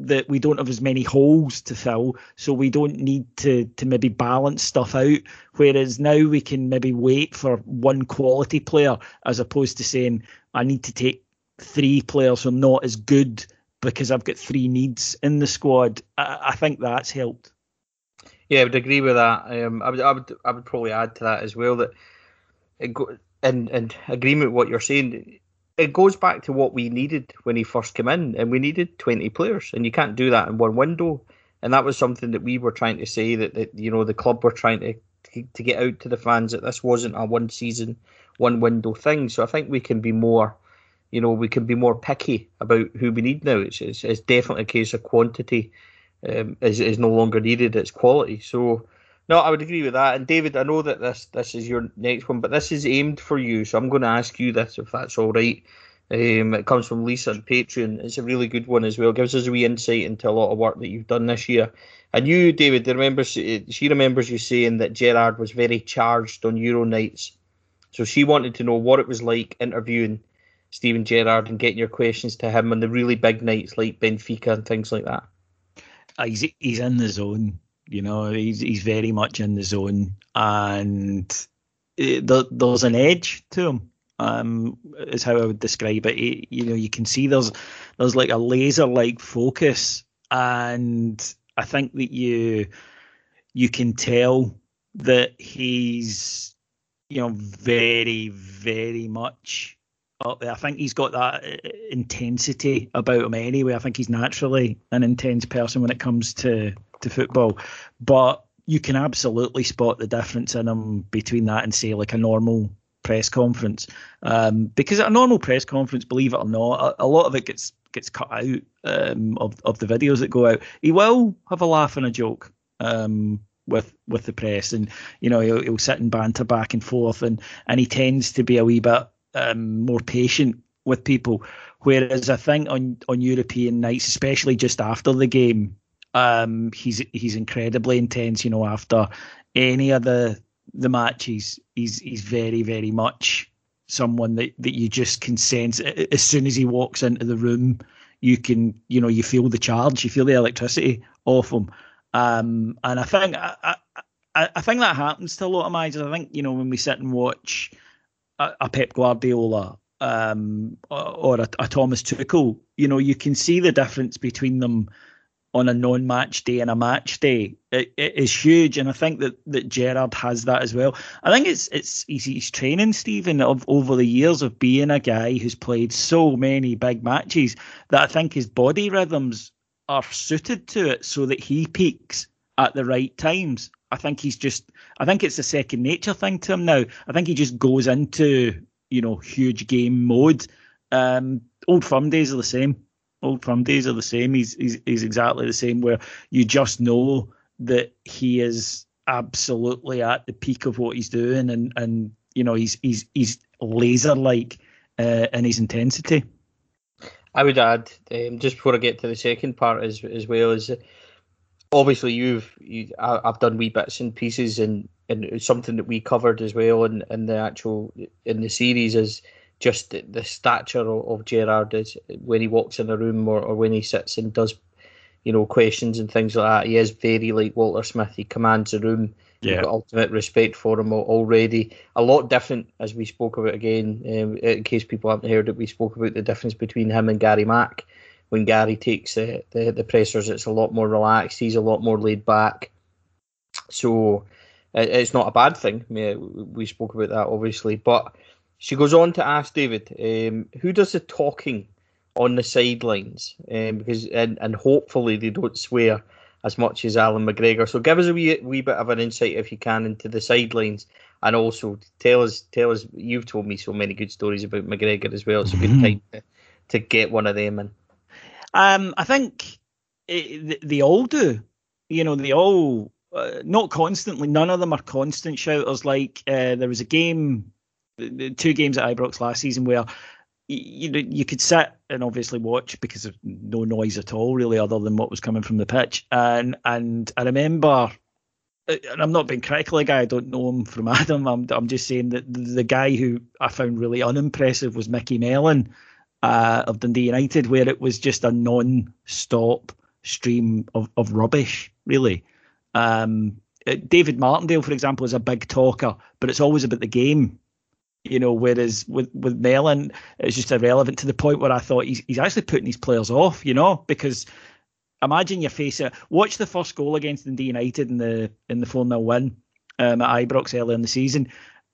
that we don't have as many holes to fill, so we don't need to to maybe balance stuff out. Whereas now we can maybe wait for one quality player as opposed to saying I need to take three players who are not as good because I've got three needs in the squad. I, I think that's helped. Yeah, I would agree with that. Um, I would, I would, I would probably add to that as well that, it go, in in agreement with what you're saying, it goes back to what we needed when he first came in, and we needed 20 players, and you can't do that in one window. And that was something that we were trying to say that, that you know the club were trying to to get out to the fans that this wasn't a one season, one window thing. So I think we can be more, you know, we can be more picky about who we need now. It's it's, it's definitely a case of quantity um, is is no longer needed. It's quality. So no, I would agree with that. And David, I know that this this is your next one, but this is aimed for you, so I'm going to ask you this if that's all right. Um, it comes from Lisa on Patreon. It's a really good one as well. It gives us a wee insight into a lot of work that you've done this year. And you, David, she remembers you saying that Gerrard was very charged on Euro nights. So she wanted to know what it was like interviewing Steven Gerrard and getting your questions to him on the really big nights like Benfica and things like that. Uh, he's he's in the zone. You know, he's he's very much in the zone, and it, there, there's an edge to him. Um, is how I would describe it. He, you know, you can see there's there's like a laser like focus, and I think that you you can tell that he's you know very very much up there. I think he's got that uh, intensity about him anyway. I think he's naturally an intense person when it comes to to football, but you can absolutely spot the difference in him between that and say like a normal press conference. Um, because at a normal press conference, believe it or not, a, a lot of it gets gets cut out um, of of the videos that go out. He will have a laugh and a joke. Um, with with the press, and you know he'll, he'll sit and banter back and forth, and and he tends to be a wee bit um, more patient with people. Whereas I think on on European nights, especially just after the game, um, he's he's incredibly intense. You know, after any of the the matches, he's he's very very much someone that, that you just can sense as soon as he walks into the room. You can you know you feel the charge, you feel the electricity off him. Um, and I think I, I, I think that happens to a lot of managers. I think you know when we sit and watch a, Pep Guardiola um, or a, a, Thomas Tuchel, you know you can see the difference between them on a non-match day and a match day. It, it is huge, and I think that that Gerrard has that as well. I think it's it's he's, he's training Stephen of over the years of being a guy who's played so many big matches that I think his body rhythms are suited to it so that he peaks at the right times. I think he's just I think it's a second nature thing to him now. I think he just goes into, you know, huge game mode. Um, old firm days are the same. Old firm days are the same. He's, he's he's exactly the same where you just know that he is absolutely at the peak of what he's doing and and you know he's he's he's laser like uh, in his intensity. I would add, um, just before I get to the second part as as well, is obviously you've you, I, have done wee bits and pieces and and something that we covered as well in, in the actual in the series is just the, the stature of, of Gerrard is when he walks in a room or, or when he sits and does you know questions and things like that. He is very like Walter Smith. He commands the room yeah. got ultimate respect for him already. A lot different, as we spoke about again, um, in case people haven't heard it, we spoke about the difference between him and Gary Mack. When Gary takes the, the, the pressers, it's a lot more relaxed. He's a lot more laid back. So it, it's not a bad thing. we spoke about that, obviously. But she goes on to ask David, um, who does the talking on the sidelines? Um, because and, and hopefully they don't swear as much as Allan McGregor. So give us a wee, wee bit of an insight, if you can, into the sidelines, and also tell us tell us. You've told me so many good stories about McGregor as well. It's a good mm-hmm. time to, to get one of them in. Um, I think it, they all do. You know, they all uh, not constantly. None of them are constant shouters. Like uh, there was a game, two games at Ibrox last season where you know you could sit and obviously watch because of no noise at all really other than what was coming from the pitch and and I remember and I'm not being critical guy I don't know him from Adam I'm I'm just saying that the guy who I found really unimpressive was Micky Mellon uh, of Dundee United where it was just a non-stop stream of, of rubbish really um, David Martindale for example is a big talker but it's always about the game you know, whereas with with Mellon, it's just irrelevant to the point where I thought he's he's actually putting these players off, you know, because imagine you're facing watch the first goal against Dundee United in the in the four 0 win um, at Ibrox earlier in the season.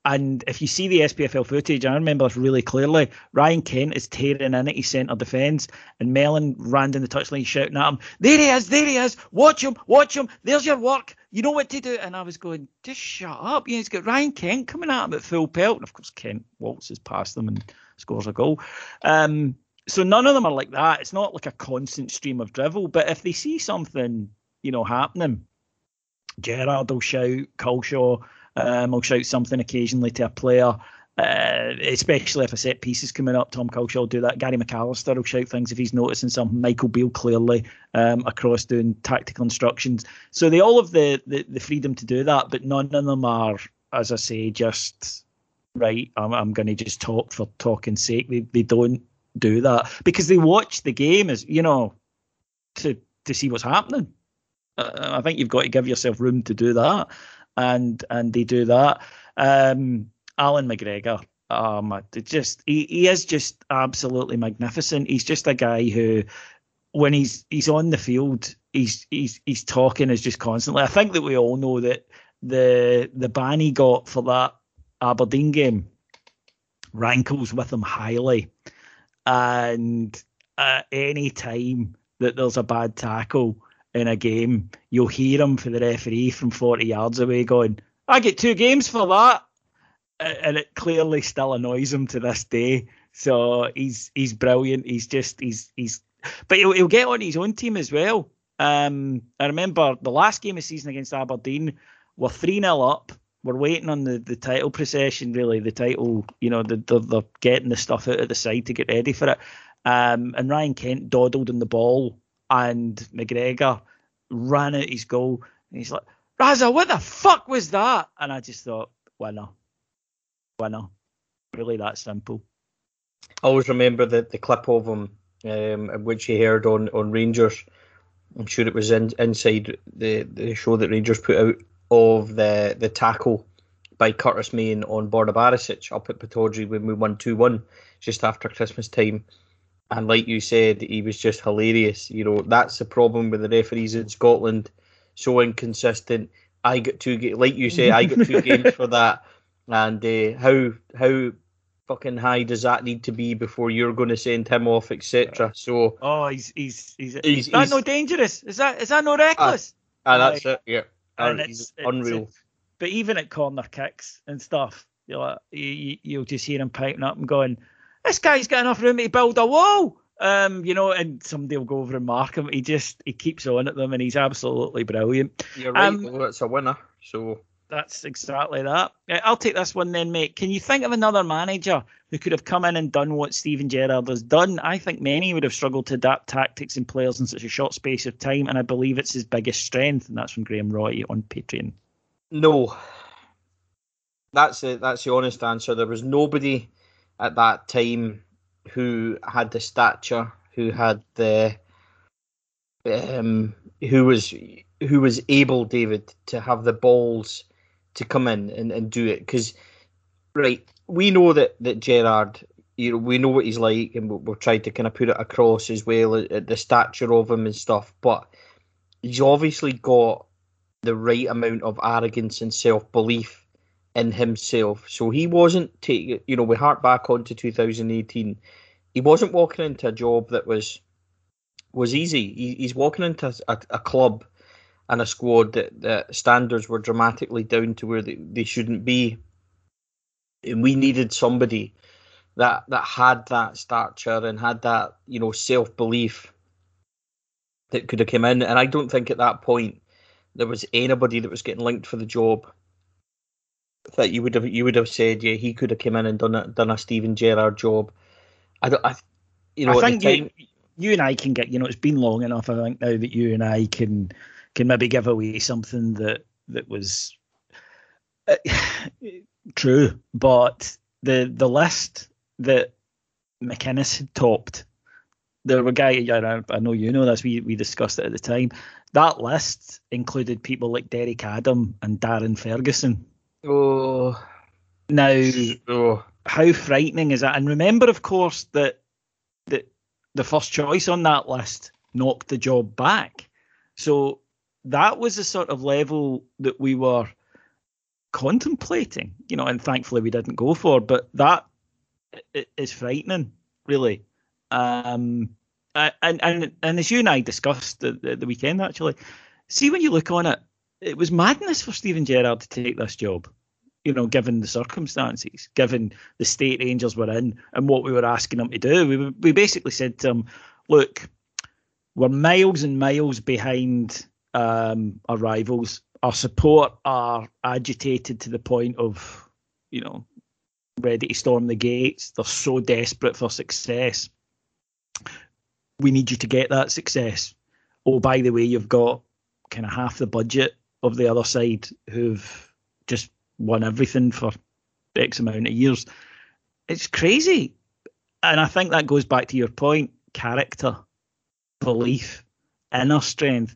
And if you see the SPFL footage, I remember this really clearly. Ryan Kent is tearing in at his centre defence, and Mellon ran down the touchline shouting at him, There he is, there he is, watch him, watch him, there's your work, you know what to do. And I was going, Just shut up. You know, he's got Ryan Kent coming at him at full pelt. And of course, Kent waltzes past them and scores a goal. Um, so none of them are like that. It's not like a constant stream of drivel, but if they see something, you know, happening, Gerrard will shout, Culshaw um, I'll shout something occasionally to a player, uh, especially if a set piece is coming up. Tom Culshaw will do that. Gary McAllister will shout things if he's noticing something. Michael Beale clearly um, across doing tactical instructions. So they all have the, the, the freedom to do that, but none of them are, as I say, just right. I'm, I'm going to just talk for talking's sake. They they don't do that because they watch the game as you know to to see what's happening. Uh, I think you've got to give yourself room to do that and and they do that. Um, Allan McGregor, um, just he, he is just absolutely magnificent. He's just a guy who, when he's he's on the field, he's he's he's talking is just constantly. I think that we all know that the the ban he got for that Aberdeen game rankles with him highly, and at any time that there's a bad tackle in a game, you'll hear him for the referee from 40 yards away going, I get two games for that. And it clearly still annoys him to this day. So he's he's brilliant. He's just he's he's but he'll, he'll get on his own team as well. Um, I remember the last game of season against Aberdeen, we're 3 0 up. We're waiting on the, the title procession, really. The title, you know, the, the, they're getting the stuff out of the side to get ready for it. Um, and Ryan Kent dawdled in the ball, and McGregor ran out his goal. And he's like, Raza, what the fuck was that? And I just thought, winner. Winner. Really that simple. I always remember the, the clip of him, um, which he heard on, on Rangers. I'm sure it was in, inside the, the show that Rangers put out of the the tackle by Curtis Main on Borna Barisic up at Pittodrie when we won 2 1 just after Christmas time. And like you said, he was just hilarious. You know, that's the problem with the referees in Scotland. So inconsistent. I got two, like you say, I got two games for that. And uh, how how fucking high does that need to be before you're going to send him off, etc. So oh, he's he's he's, he's is that he's, no dangerous? Is that is that no reckless? Ah, uh, that's it. Yeah, and it's, unreal. It's, but even at corner kicks and stuff, you're like, you, you'll just hear him piping up and going, "This guy's got enough room to build a wall." Um, you know, and somebody will go over and mark him. He just he keeps on at them, and he's absolutely brilliant. You're right. Um, well, it's a winner. So that's exactly that. I'll take this one then, mate. Can you think of another manager who could have come in and done what Steven Gerrard has done? I think many would have struggled to adapt tactics and players in such a short space of time, and I believe it's his biggest strength, and that's from Graham Roy on Patreon. No, that's it. That's the honest answer. There was nobody at that time who had the stature, who had the, um, who was who was able, David, to have the balls to come in and, and do it. Because, right, we know that, that Gerrard, you know, we know what he's like, and we have tried to kind of put it across as well, at, at the stature of him and stuff. But he's obviously got the right amount of arrogance and self belief in himself. So he wasn't taking, you know, we hark back on to 2018. He wasn't walking into a job that was was easy. He, he's walking into a, a club and a squad that, that standards were dramatically down to where they, they shouldn't be. And we needed somebody that that had that stature and had that, you know, self belief that could have come in. And I don't think at that point there was anybody that was getting linked for the job that you would have you would have said, yeah, he could have come in and done a done a Steven Gerrard job. I don't, I, you know, I think time, you, you and I can get, you know, it's been long enough. I think now that you and I can can maybe give away something that that was uh, true, but the the list that McInnes had topped, there were guys. I know you know this. We we discussed it at the time. That list included people like Derek Adam and Darren Ferguson. Oh, now oh. how frightening is that? And remember, of course, that that the first choice on that list knocked the job back. So that was the sort of level that we were contemplating, you know, and thankfully we didn't go for. But that is frightening, really. Um, and and and as you and I discussed the, the, the weekend, actually, see when you look on it, it was madness for Steven Gerrard to take this job. You know, given the circumstances, given the state Rangers were in, and what we were asking them to do, we we basically said to them, "Look, we're miles and miles behind um, our rivals. Our support are agitated to the point of, you know, ready to storm the gates. They're so desperate for success. We need you to get that success. Oh, by the way, you've got kind of half the budget of the other side who've just won everything for X amount of years. It's crazy. And I think that goes back to your point character, belief, inner strength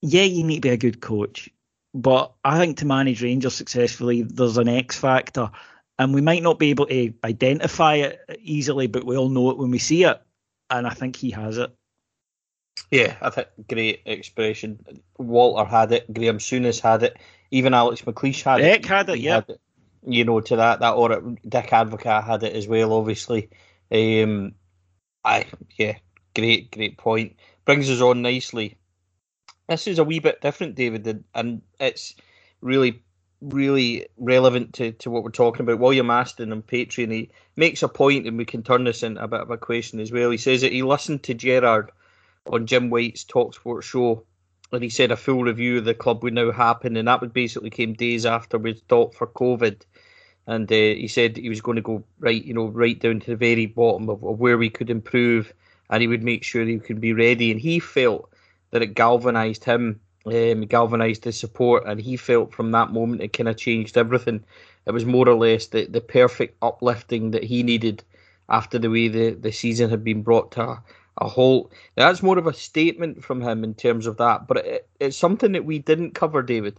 yeah, you need to be a good coach, but I think to manage Rangers successfully, there's an X factor, and we might not be able to identify it easily, but we all know it when we see it, and I think he has it. Yeah, I think great expression. Walter had it, Graeme Souness had it, even Alex McLeish had Dick it. had it, yeah. Had it, you know, to that that or Dick Advocaat had it as well, obviously. Um, I yeah, great, great point. Brings us on nicely this is a wee bit different, David, and it's really, really relevant to, to what we're talking about. William Aston on Patreon, he makes a point, and we can turn this into a bit of a question as well. He says that he listened to Gerrard on Jim White's Talk Talksport show, and he said a full review of the club would now happen, and that would basically came days after we'd stopped for COVID. And uh, he said he was going to go right, you know, right down to the very bottom of, of where we could improve, and he would make sure he could be ready. And he felt that it galvanised him, um, galvanised his support, and he felt from that moment it kind of changed everything. It was more or less the, the perfect uplifting that he needed after the way the, the season had been brought to a, halt. That's more of a statement from him in terms of that, but it, it's something that we didn't cover, David.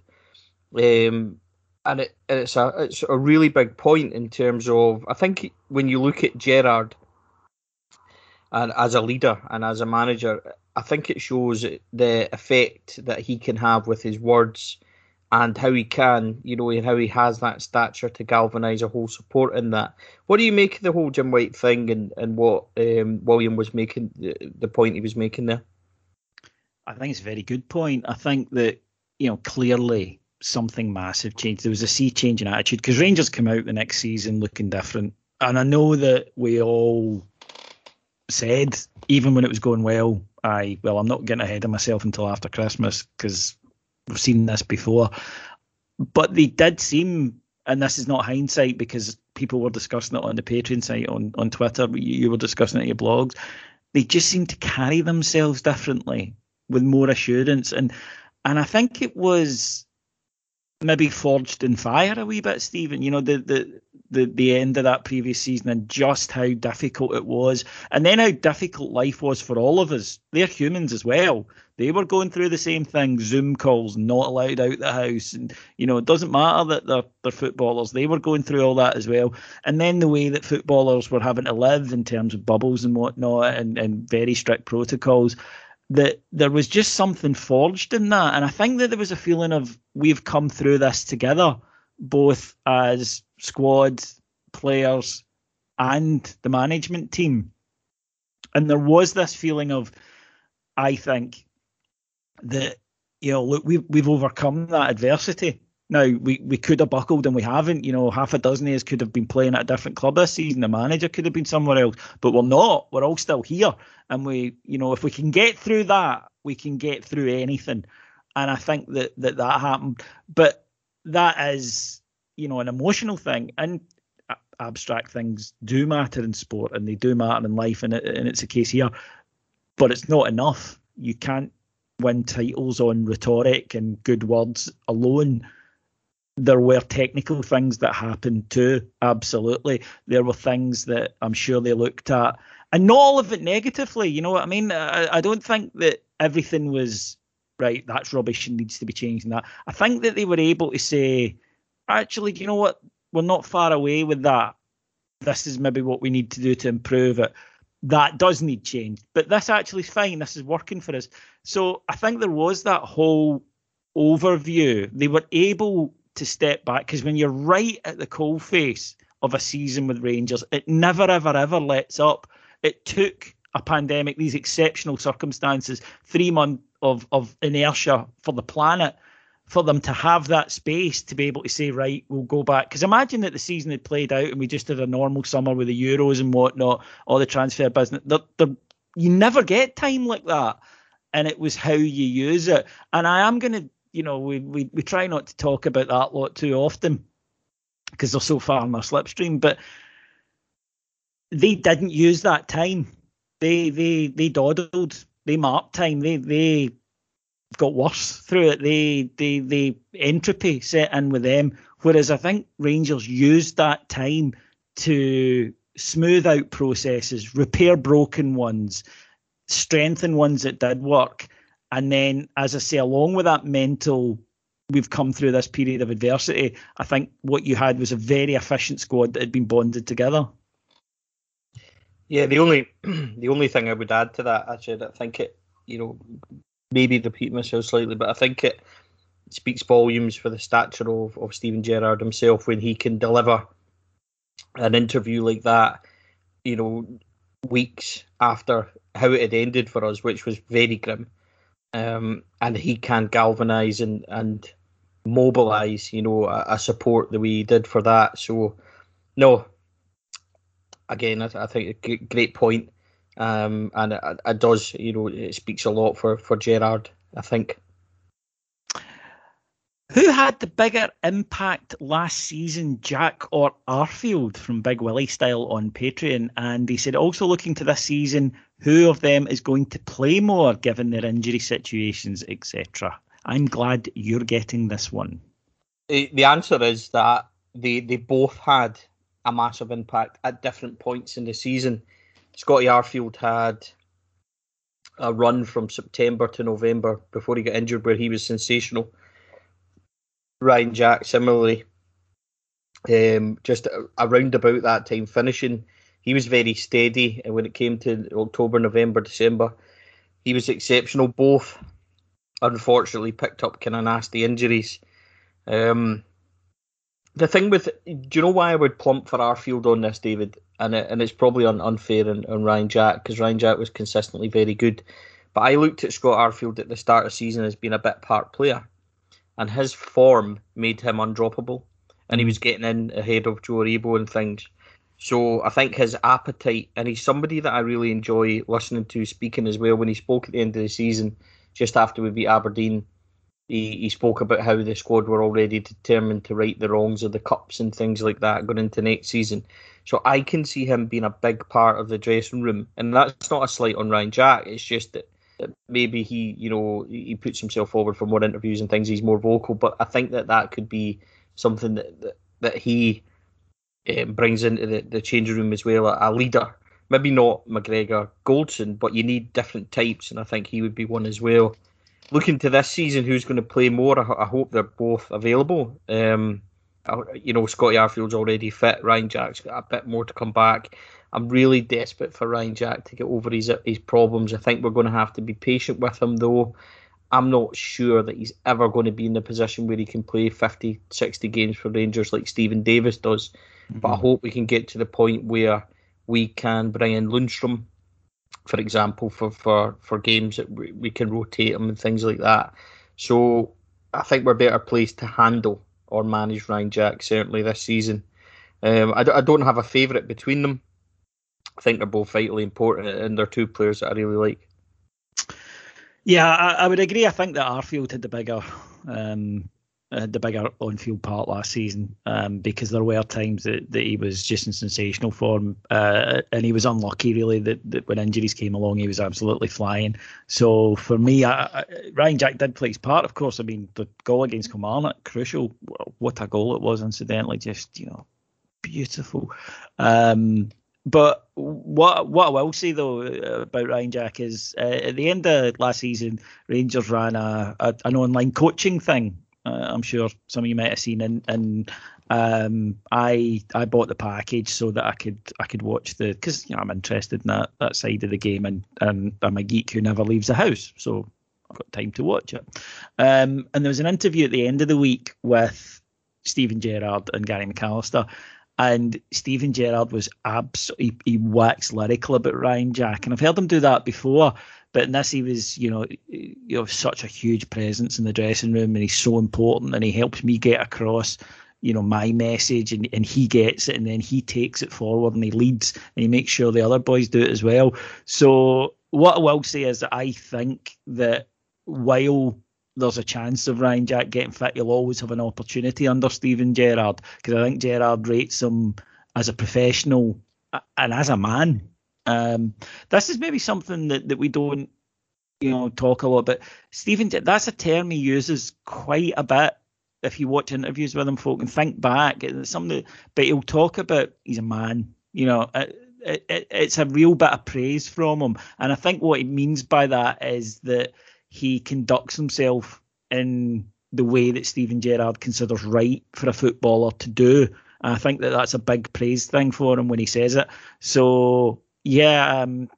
Um, and it, it's a it's a really big point in terms of I think when you look at Gerrard and as a leader and as a manager, I think it shows the effect that he can have with his words and how he can, you know, and how he has that stature to galvanise a whole support in that. What do you make of the whole Jim White thing and, and what um, William was making, the, the point he was making there? I think it's a very good point. I think that, you know, clearly something massive changed. There was a sea change in attitude because Rangers come out the next season looking different. And I know that we all said, even when it was going well, I, well, I'm not getting ahead of myself until after Christmas because we've seen this before. But they did seem, and this is not hindsight because people were discussing it on the Patreon site, on, on Twitter, you were discussing it in your blogs. They just seemed to carry themselves differently with more assurance. And and I think it was maybe forged in fire a wee bit, Stephen. You know, the the the the end of that previous season and just how difficult it was, and then how difficult life was for all of us. They're humans as well. They were going through the same thing: Zoom calls, not allowed out the house, and you know, it doesn't matter that they're they're footballers. They were going through all that as well. And then the way that footballers were having to live in terms of bubbles and whatnot, and and very strict protocols that there was just something forged in that. And I think that there was a feeling of we've come through this together, both as squad players and the management team. And there was this feeling of, I think, that, you know, look, we've, we've overcome that adversity. Now we, we could have buckled and we haven't. You know, half a dozen of us could have been playing at a different club this season. The manager could have been somewhere else, but we're not. We're all still here, and we, you know, if we can get through that, we can get through anything. And I think that that that happened, but that is, you know, an emotional thing, and abstract things do matter in sport, and they do matter in life, and, it, and it's a case here. But it's not enough. You can't win titles on rhetoric and good words alone there were technical things that happened too. Absolutely, there were things that I'm sure they looked at, and not all of it negatively. You know what I mean? I, I don't think that everything was right. That's rubbish and needs to be changed. And that I think that they were able to say, actually, you know what? We're not far away with that. This is maybe what we need to do to improve it. That does need change, but this actually is fine. This is working for us. So I think there was that whole overview. They were able to step back because when you're right at the coal face of a season with Rangers, it never, ever, ever lets up. It took a pandemic, these exceptional circumstances, three months of, of inertia for the planet, for them to have that space to be able to say, right, we'll go back. Because imagine that the season had played out and we just had a normal summer with the Euros and whatnot, all the transfer business. The, the, you never get time like that. And it was how you use it. And I am going to you know, we, we, we try not to talk about that lot too often because they're so far in our slipstream. But they didn't use that time. They they they dawdled. They marked time. They they got worse through it. They they they entropy set in with them. Whereas I think Rangers used that time to smooth out processes, repair broken ones, strengthen ones that did work, and then, as I say, along with that mental, we've come through this period of adversity. I think what you had was a very efficient squad that had been bonded together. Yeah, the only the only thing I would add to that, actually, I think it, you know, maybe repeat myself slightly, but I think it speaks volumes for the stature of, of Steven Gerrard himself when he can deliver an interview like that, you know, weeks after how it had ended for us, which was very grim um, and he can galvanise and and mobilise, you know, a, a, support the way he did for that. So, no, again, I, I think a great point. Um, and it, it, does, you know, it speaks a lot for for Gerrard. I think. Who had the bigger impact last season, Jack or Arfield from Big Willie Style on Patreon? And he said, also looking to this season, who of them is going to play more given their injury situations, etc.? I'm glad you're getting this one. The answer is that they they both had a massive impact at different points in the season. Scotty Arfield had a run from September to November before he got injured where he was sensational Ryan Jack similarly, um, just around about that time finishing, he was very steady. And when it came to October, November, December, he was exceptional. Both, unfortunately, picked up kind of nasty injuries. Um, the thing with, do you know why I would plump for Arfield on this, David? And it, and it's probably un, unfair on, on Ryan Jack because Ryan Jack was consistently very good. But I looked at Scott Arfield at the start of season as being a bit part player and his form made him undroppable, and he hmm. was getting in ahead of Joe Aribo and things. So I think his appetite, and he's somebody that I really enjoy listening to speaking as well. When he spoke at the end of the season, just after we beat Aberdeen, he, he spoke about how the squad were already determined to right the wrongs of the cups and things like that going into next season. So I can see him being a big part of the dressing room, and that's not a slight on Ryan Jack. It's just that maybe he, you know, he puts himself forward for more interviews and things. He's more vocal, but I think that that could be something that that, that he um, brings into the, the changing room as well. A, a, leader, maybe not McGregor, Goldson, but you need different types, and I think he would be one as well. Looking to this season, who's going to play more? I, I hope they're both available. Um, you know, Scotty Arfield's already fit. Ryan Jack's got a bit more to come back. I'm really desperate for Ryan Jack to get over his his problems. I think we're going to have to be patient with him, though. I'm not sure that he's ever going to be in the position where he can play 50, 60 games for Rangers like Steven Davis does. Mm-hmm. But I mm-hmm. hope we can get to the point where we can bring in Lundstram, for example, for, for, for games that we, we can rotate them and things like that. So I think we're better placed to handle or manage Ryan Jack certainly this season. Um, I, I don't have a favourite between them. I think they're both vitally important, and they're two players that I really like. Yeah, I, I would agree. I think that Arfield had the bigger, um, had the bigger on-field part last season um, because there were times that, that he was just in sensational form, uh, and he was unlucky really that, that, when injuries came along, he was absolutely flying. So for me, I, I, Ryan Jack did play his part. Of course, I mean the goal against Kilmarnock, crucial. What a goal it was, incidentally, just you know, beautiful. Um, but what what I will say though about Ryan Jack is uh, at the end of last season, Rangers ran a, a an online coaching thing. Uh, I'm sure some of you might have seen, and and um, I I bought the package so that I could I could watch the because you know I'm interested in that that side of the game, and and I'm a geek who never leaves the house, so I've got time to watch it. Um, and there was an interview at the end of the week with Steven Gerrard and Gary McAllister, and Steven Gerrard was absolutely he, he waxed lyrical about Ryan Jack, and I've heard him do that before. But in this, he was, you know, you know, such a huge presence in the dressing room, and he's so important, and he helps me get across, you know, my message, and, and he gets it, and then he takes it forward, and he leads, and he makes sure the other boys do it as well. So what I will say is that I think that while there's a chance of Ryan Jack getting fit, you'll always have an opportunity under Steven Gerrard because I think Gerrard rates him as a professional uh, and as a man. Um, this is maybe something that, that we don't, you know, talk a lot about. Stephen, that's a term he uses quite a bit. If you watch interviews with him, folk, and think back, it's something. That, but he'll talk about he's a man. You know, it, it, it's a real bit of praise from him, and I think what he means by that is that he conducts himself in the way that Steven Gerrard considers right for a footballer to do. I think that that's a big praise thing for him when he says it. So yeah, um,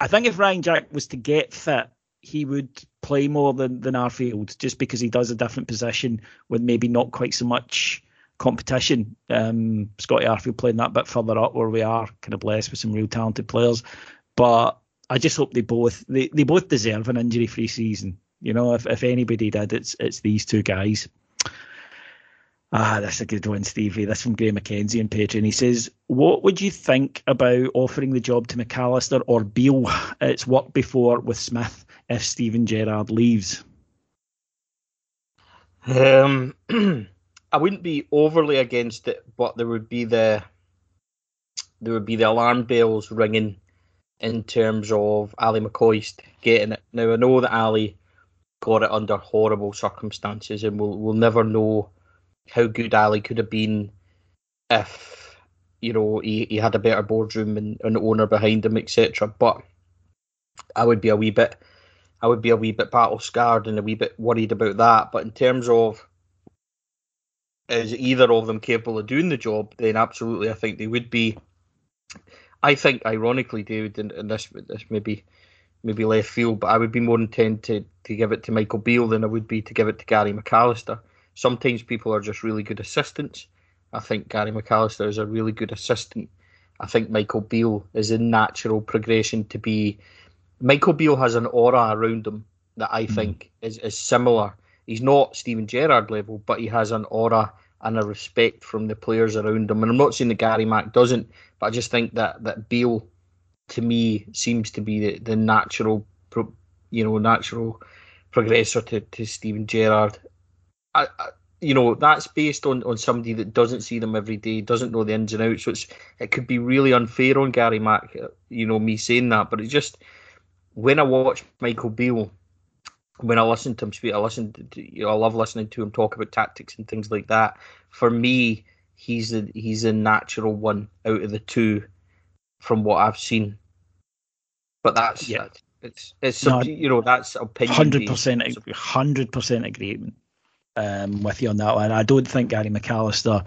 I think if Ryan Jack was to get fit, he would play more than than Arfield, just because he does a different position with maybe not quite so much competition. Um, Scotty Arfield playing that bit further up where we are, kind of blessed with some real talented players. But I just hope they both they, they both deserve an injury free season. You know, if, if anybody did, it's it's these two guys. Ah, that's a good one, Stevie. That's from Graham McKenzie and Patreon. He says, What would you think about offering the job to McAllister or Beale? It's worked before with Smith if Steven Gerrard leaves. Um, I wouldn't be overly against it, but there would be the there would be the alarm bells ringing in terms of Ali McCoist getting it. Now I know that Ali got it under horrible circumstances, and we'll we'll never know how good Ali could have been if you know he, he had a better boardroom and an owner behind him, etc. But I would be a wee bit I would be a wee bit battle scarred and a wee bit worried about that. But in terms of is either of them capable of doing the job, then absolutely I think they would be. I think ironically, David, and, and this this maybe maybe left field, but I would be more intent to, to give it to Michael Beale than I would be to give it to Gary McAllister. Sometimes people are just really good assistants. I think Gary McAllister is a really good assistant. I think Michael Beale is a natural progression to be. Michael Beale has an aura around him that I mm. think is, is similar. He's not Steven Gerrard level, but he has an aura and a respect from the players around him. And I'm not saying that Gary Mack doesn't, but I just think that that Beale, to me, seems to be the, the natural, you know, natural progressor to, to Steven Gerrard. I, I, you know, that's based on, on somebody that doesn't see them every day, doesn't know the ins and outs. So it's, it could be really unfair on Gary Mack, uh, you know, me saying that. But it's just when I watch Michael Beale, when I listen to him speak, I listen to, you know, I love listening to him talk about tactics and things like that. For me, he's a he's a natural one out of the two, from what I've seen. But that's yeah. It's it's no, you know that's opinion. Hundred percent, hundred percent agreement um, with you on that one. I don't think Gary McAllister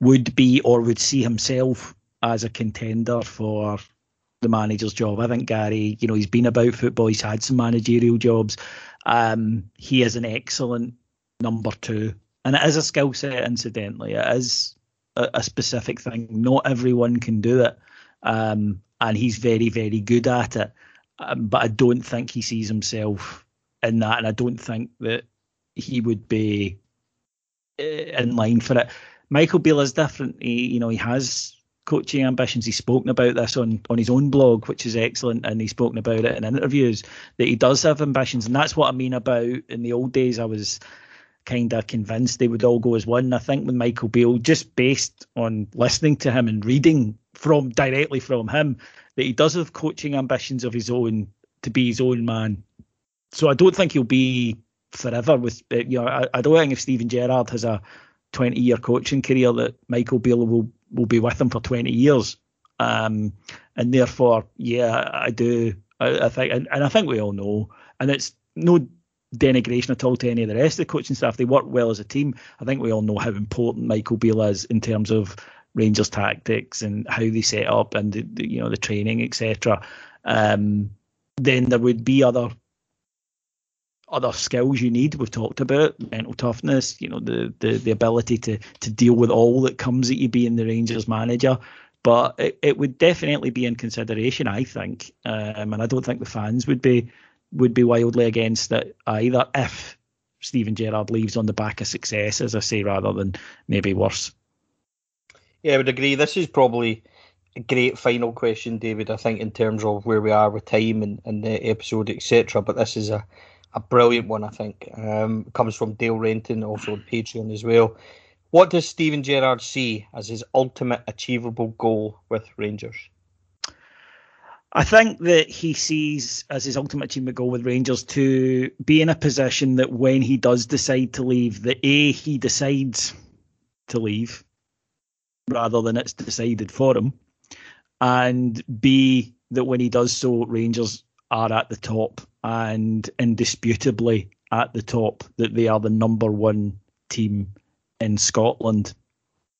would be or would see himself as a contender for the manager's job. I think Gary, you know, he's been about football. He's had some managerial jobs. Um, he is an excellent number two, and it is a skill set. Incidentally, it is a, a, specific thing. Not everyone can do it, um, and he's very, very good at it. Um, but I don't think he sees himself in that, and I don't think that he would be eh, in line for it. Michael Beale is different. He, you know, he has coaching ambitions. He's spoken about this on, on his own blog, which is excellent, and he's spoken about it in interviews that he does have ambitions, and that's what I mean about in the old days. I was kind of convinced they would all go as one. I think with Michael Beale, just based on listening to him and reading from directly from him, that he does have coaching ambitions of his own to be his own man. So I don't think he'll be forever with you know I, I don't think if Steven Gerrard has a 20 year coaching career that Michael Beale will will be with him for 20 years. Um, and therefore, yeah, I do. I, I think, and, and, I think we all know, and it's no denigration at all to any of the rest of the coaching staff. They work well as a team. I think we all know how important Michael Beale is in terms of Rangers tactics and how they set up and the, the you know the training, etc. Um, then there would be other other skills you need. We've talked about mental toughness, you know, the the, the ability to to deal with all that comes at you being the Rangers manager. But it, it would definitely be in consideration, I think, um, and I don't think the fans would be would be wildly against it either if Steven Gerrard leaves on the back of success, as I say, rather than maybe worse. Yeah, I would agree. This is probably a great final question, David. I think in terms of where we are with time and, and the episode, etc. But this is a a brilliant one, I think. Um, comes from Dale Renton, also on Patreon as well. What does Steven Gerrard see as his ultimate achievable goal with Rangers? I think that he sees as his ultimate achievement goal with Rangers to be in a position that when he does decide to leave, that A, he decides to leave rather than it's decided for him, and B, that when he does so, Rangers are at the top and indisputably at the top that they are the number one team in Scotland.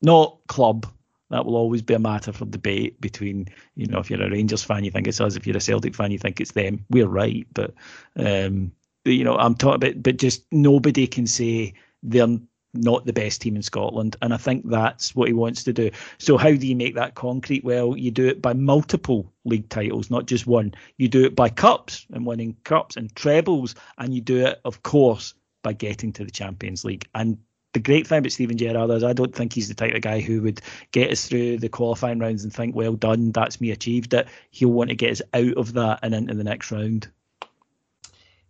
Not club. That will always be a matter for debate between, you know, if you're a Rangers fan, you think it's us. If you're a Celtic fan, you think it's them. We're right, but um, you know, I'm talking about, but just nobody can say they're not the best team in Scotland. And I think that's what he wants to do. So, how do you make that concrete? Well, you do it by multiple league titles, not just one. You do it by cups and winning cups and trebles. And you do it, of course, by getting to the Champions League. And the great thing about Steven Gerrard is I don't think he's the type of guy who would get us through the qualifying rounds and think, well done, that's me achieved it. He'll want to get us out of that and into the next round.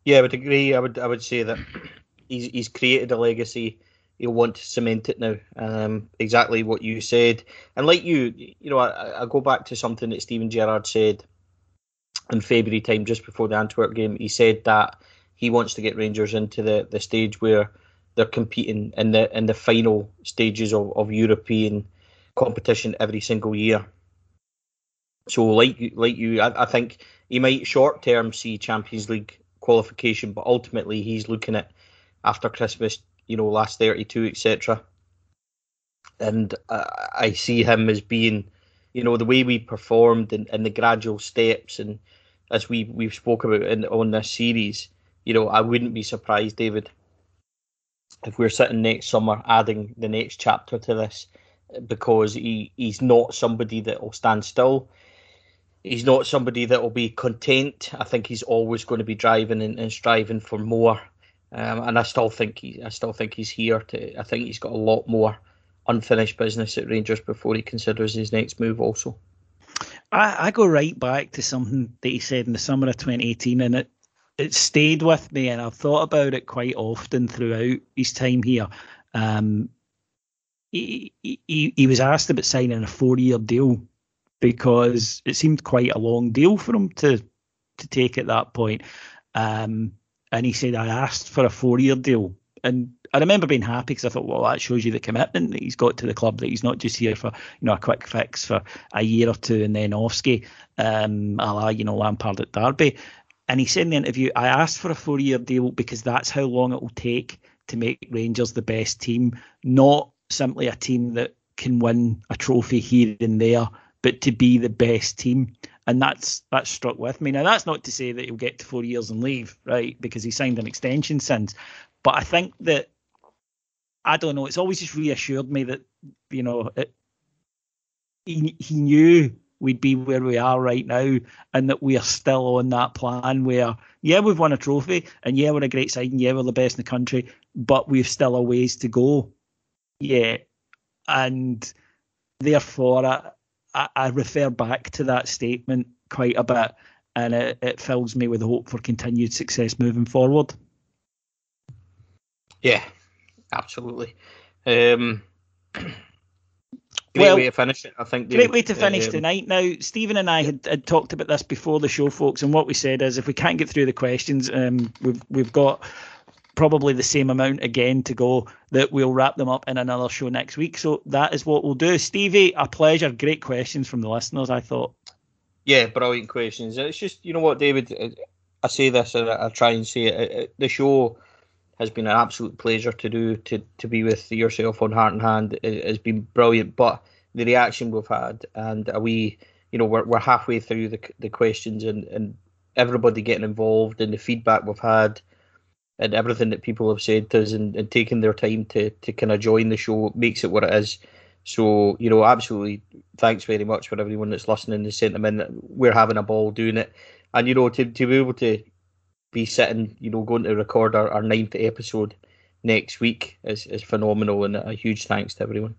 Yeah, I would agree. I would I would say that he's he's created a legacy. He'll want to cement it now. Um, exactly what you said, and like you, you know, I, I go back to something that Steven Gerrard said in February time, just before the Antwerp game. He said that he wants to get Rangers into the, the stage where they're competing in the in the final stages of, of European competition every single year. So, like like you, I, I think he might short term see Champions League qualification, but ultimately he's looking at after Christmas, you know, last thirty two, etc. And uh, I see him as being, you know, the way we performed and, and the gradual steps, and as we we've spoke about in on this series, you know, I wouldn't be surprised, David, if we're sitting next summer adding the next chapter to this, because he, he's not somebody that will stand still. He's not somebody that will be content. I think he's always going to be driving and, and striving for more. Um, and I still think he, I still think he's here to. I think he's got a lot more unfinished business at Rangers before he considers his next move. Also, I, I go right back to something that he said in the summer of 2018, and it it stayed with me, and I've thought about it quite often throughout his time here. Um, he, he, he was asked about signing a four year deal because it seemed quite a long deal for him to to take at that point. Um, and he said, I asked for a four year deal. And I remember being happy because I thought, well, that shows you the commitment that he's got to the club, that he's not just here for, you know, a quick fix for a year or two and then offski, um, a la, you know, Lampard at Derby. And he said in the interview, I asked for a four year deal because that's how long it will take to make Rangers the best team, not simply a team that can win a trophy here and there, but to be the best team. And that's that's struck with me. Now that's not to say that he'll get to four years and leave, right? Because he signed an extension since. But I think that I don't know, it's always just reassured me that, you know, it, he he knew we'd be where we are right now, and that we are still on that plan where, yeah, we've won a trophy, and yeah, we're a great side, and yeah, we're the best in the country, but we've still a ways to go. Yeah, and therefore, I, I, I refer back to that statement quite a bit, and it, it fills me with hope for continued success moving forward. Yeah, absolutely. Um, Great well, way to finish it, I think. Great way to finish um, tonight. Now, Stephen and I had, had talked about this before the show, folks, and what we said is if we can't get through the questions, um, we've we've got probably the same amount again to go that we'll wrap them up in another show next week. So that is what we'll do. Stevie, a pleasure. Great questions from the listeners, I thought. Yeah, brilliant questions. It's just, you know what, David, uh, I say this and I try and say it. Uh, uh, the show has been an absolute pleasure to do to to be with yourself on Heart and Hand. It has been brilliant, but the reaction we've had and we, you know, we're we're halfway through the the questions and and everybody getting involved and the feedback we've had and everything that people have said to us and, and taking their time to to kind of join the show makes it what it is. So, you know, absolutely thanks very much for everyone that's listening and sent them in. We're having a ball doing it. And, you know, to, to be able to be sitting, you know, going to record our, our ninth episode next week is, is phenomenal, and a huge thanks to everyone.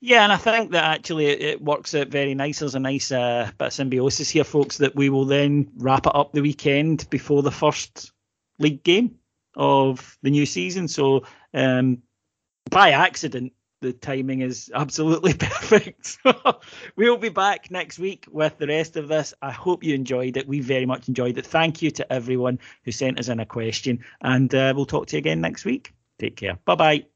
Yeah, and I think that actually it, works out very nice. There's a nice uh, bit of symbiosis here, folks, that we will then wrap it up the weekend before the first league game of the new season. So, um, by accident, the timing is absolutely perfect. we'll be back next week with the rest of this. I hope you enjoyed it. We very much enjoyed it. Thank you to everyone who sent us in a question, and uh, we'll talk to you again next week. Take care. Bye bye.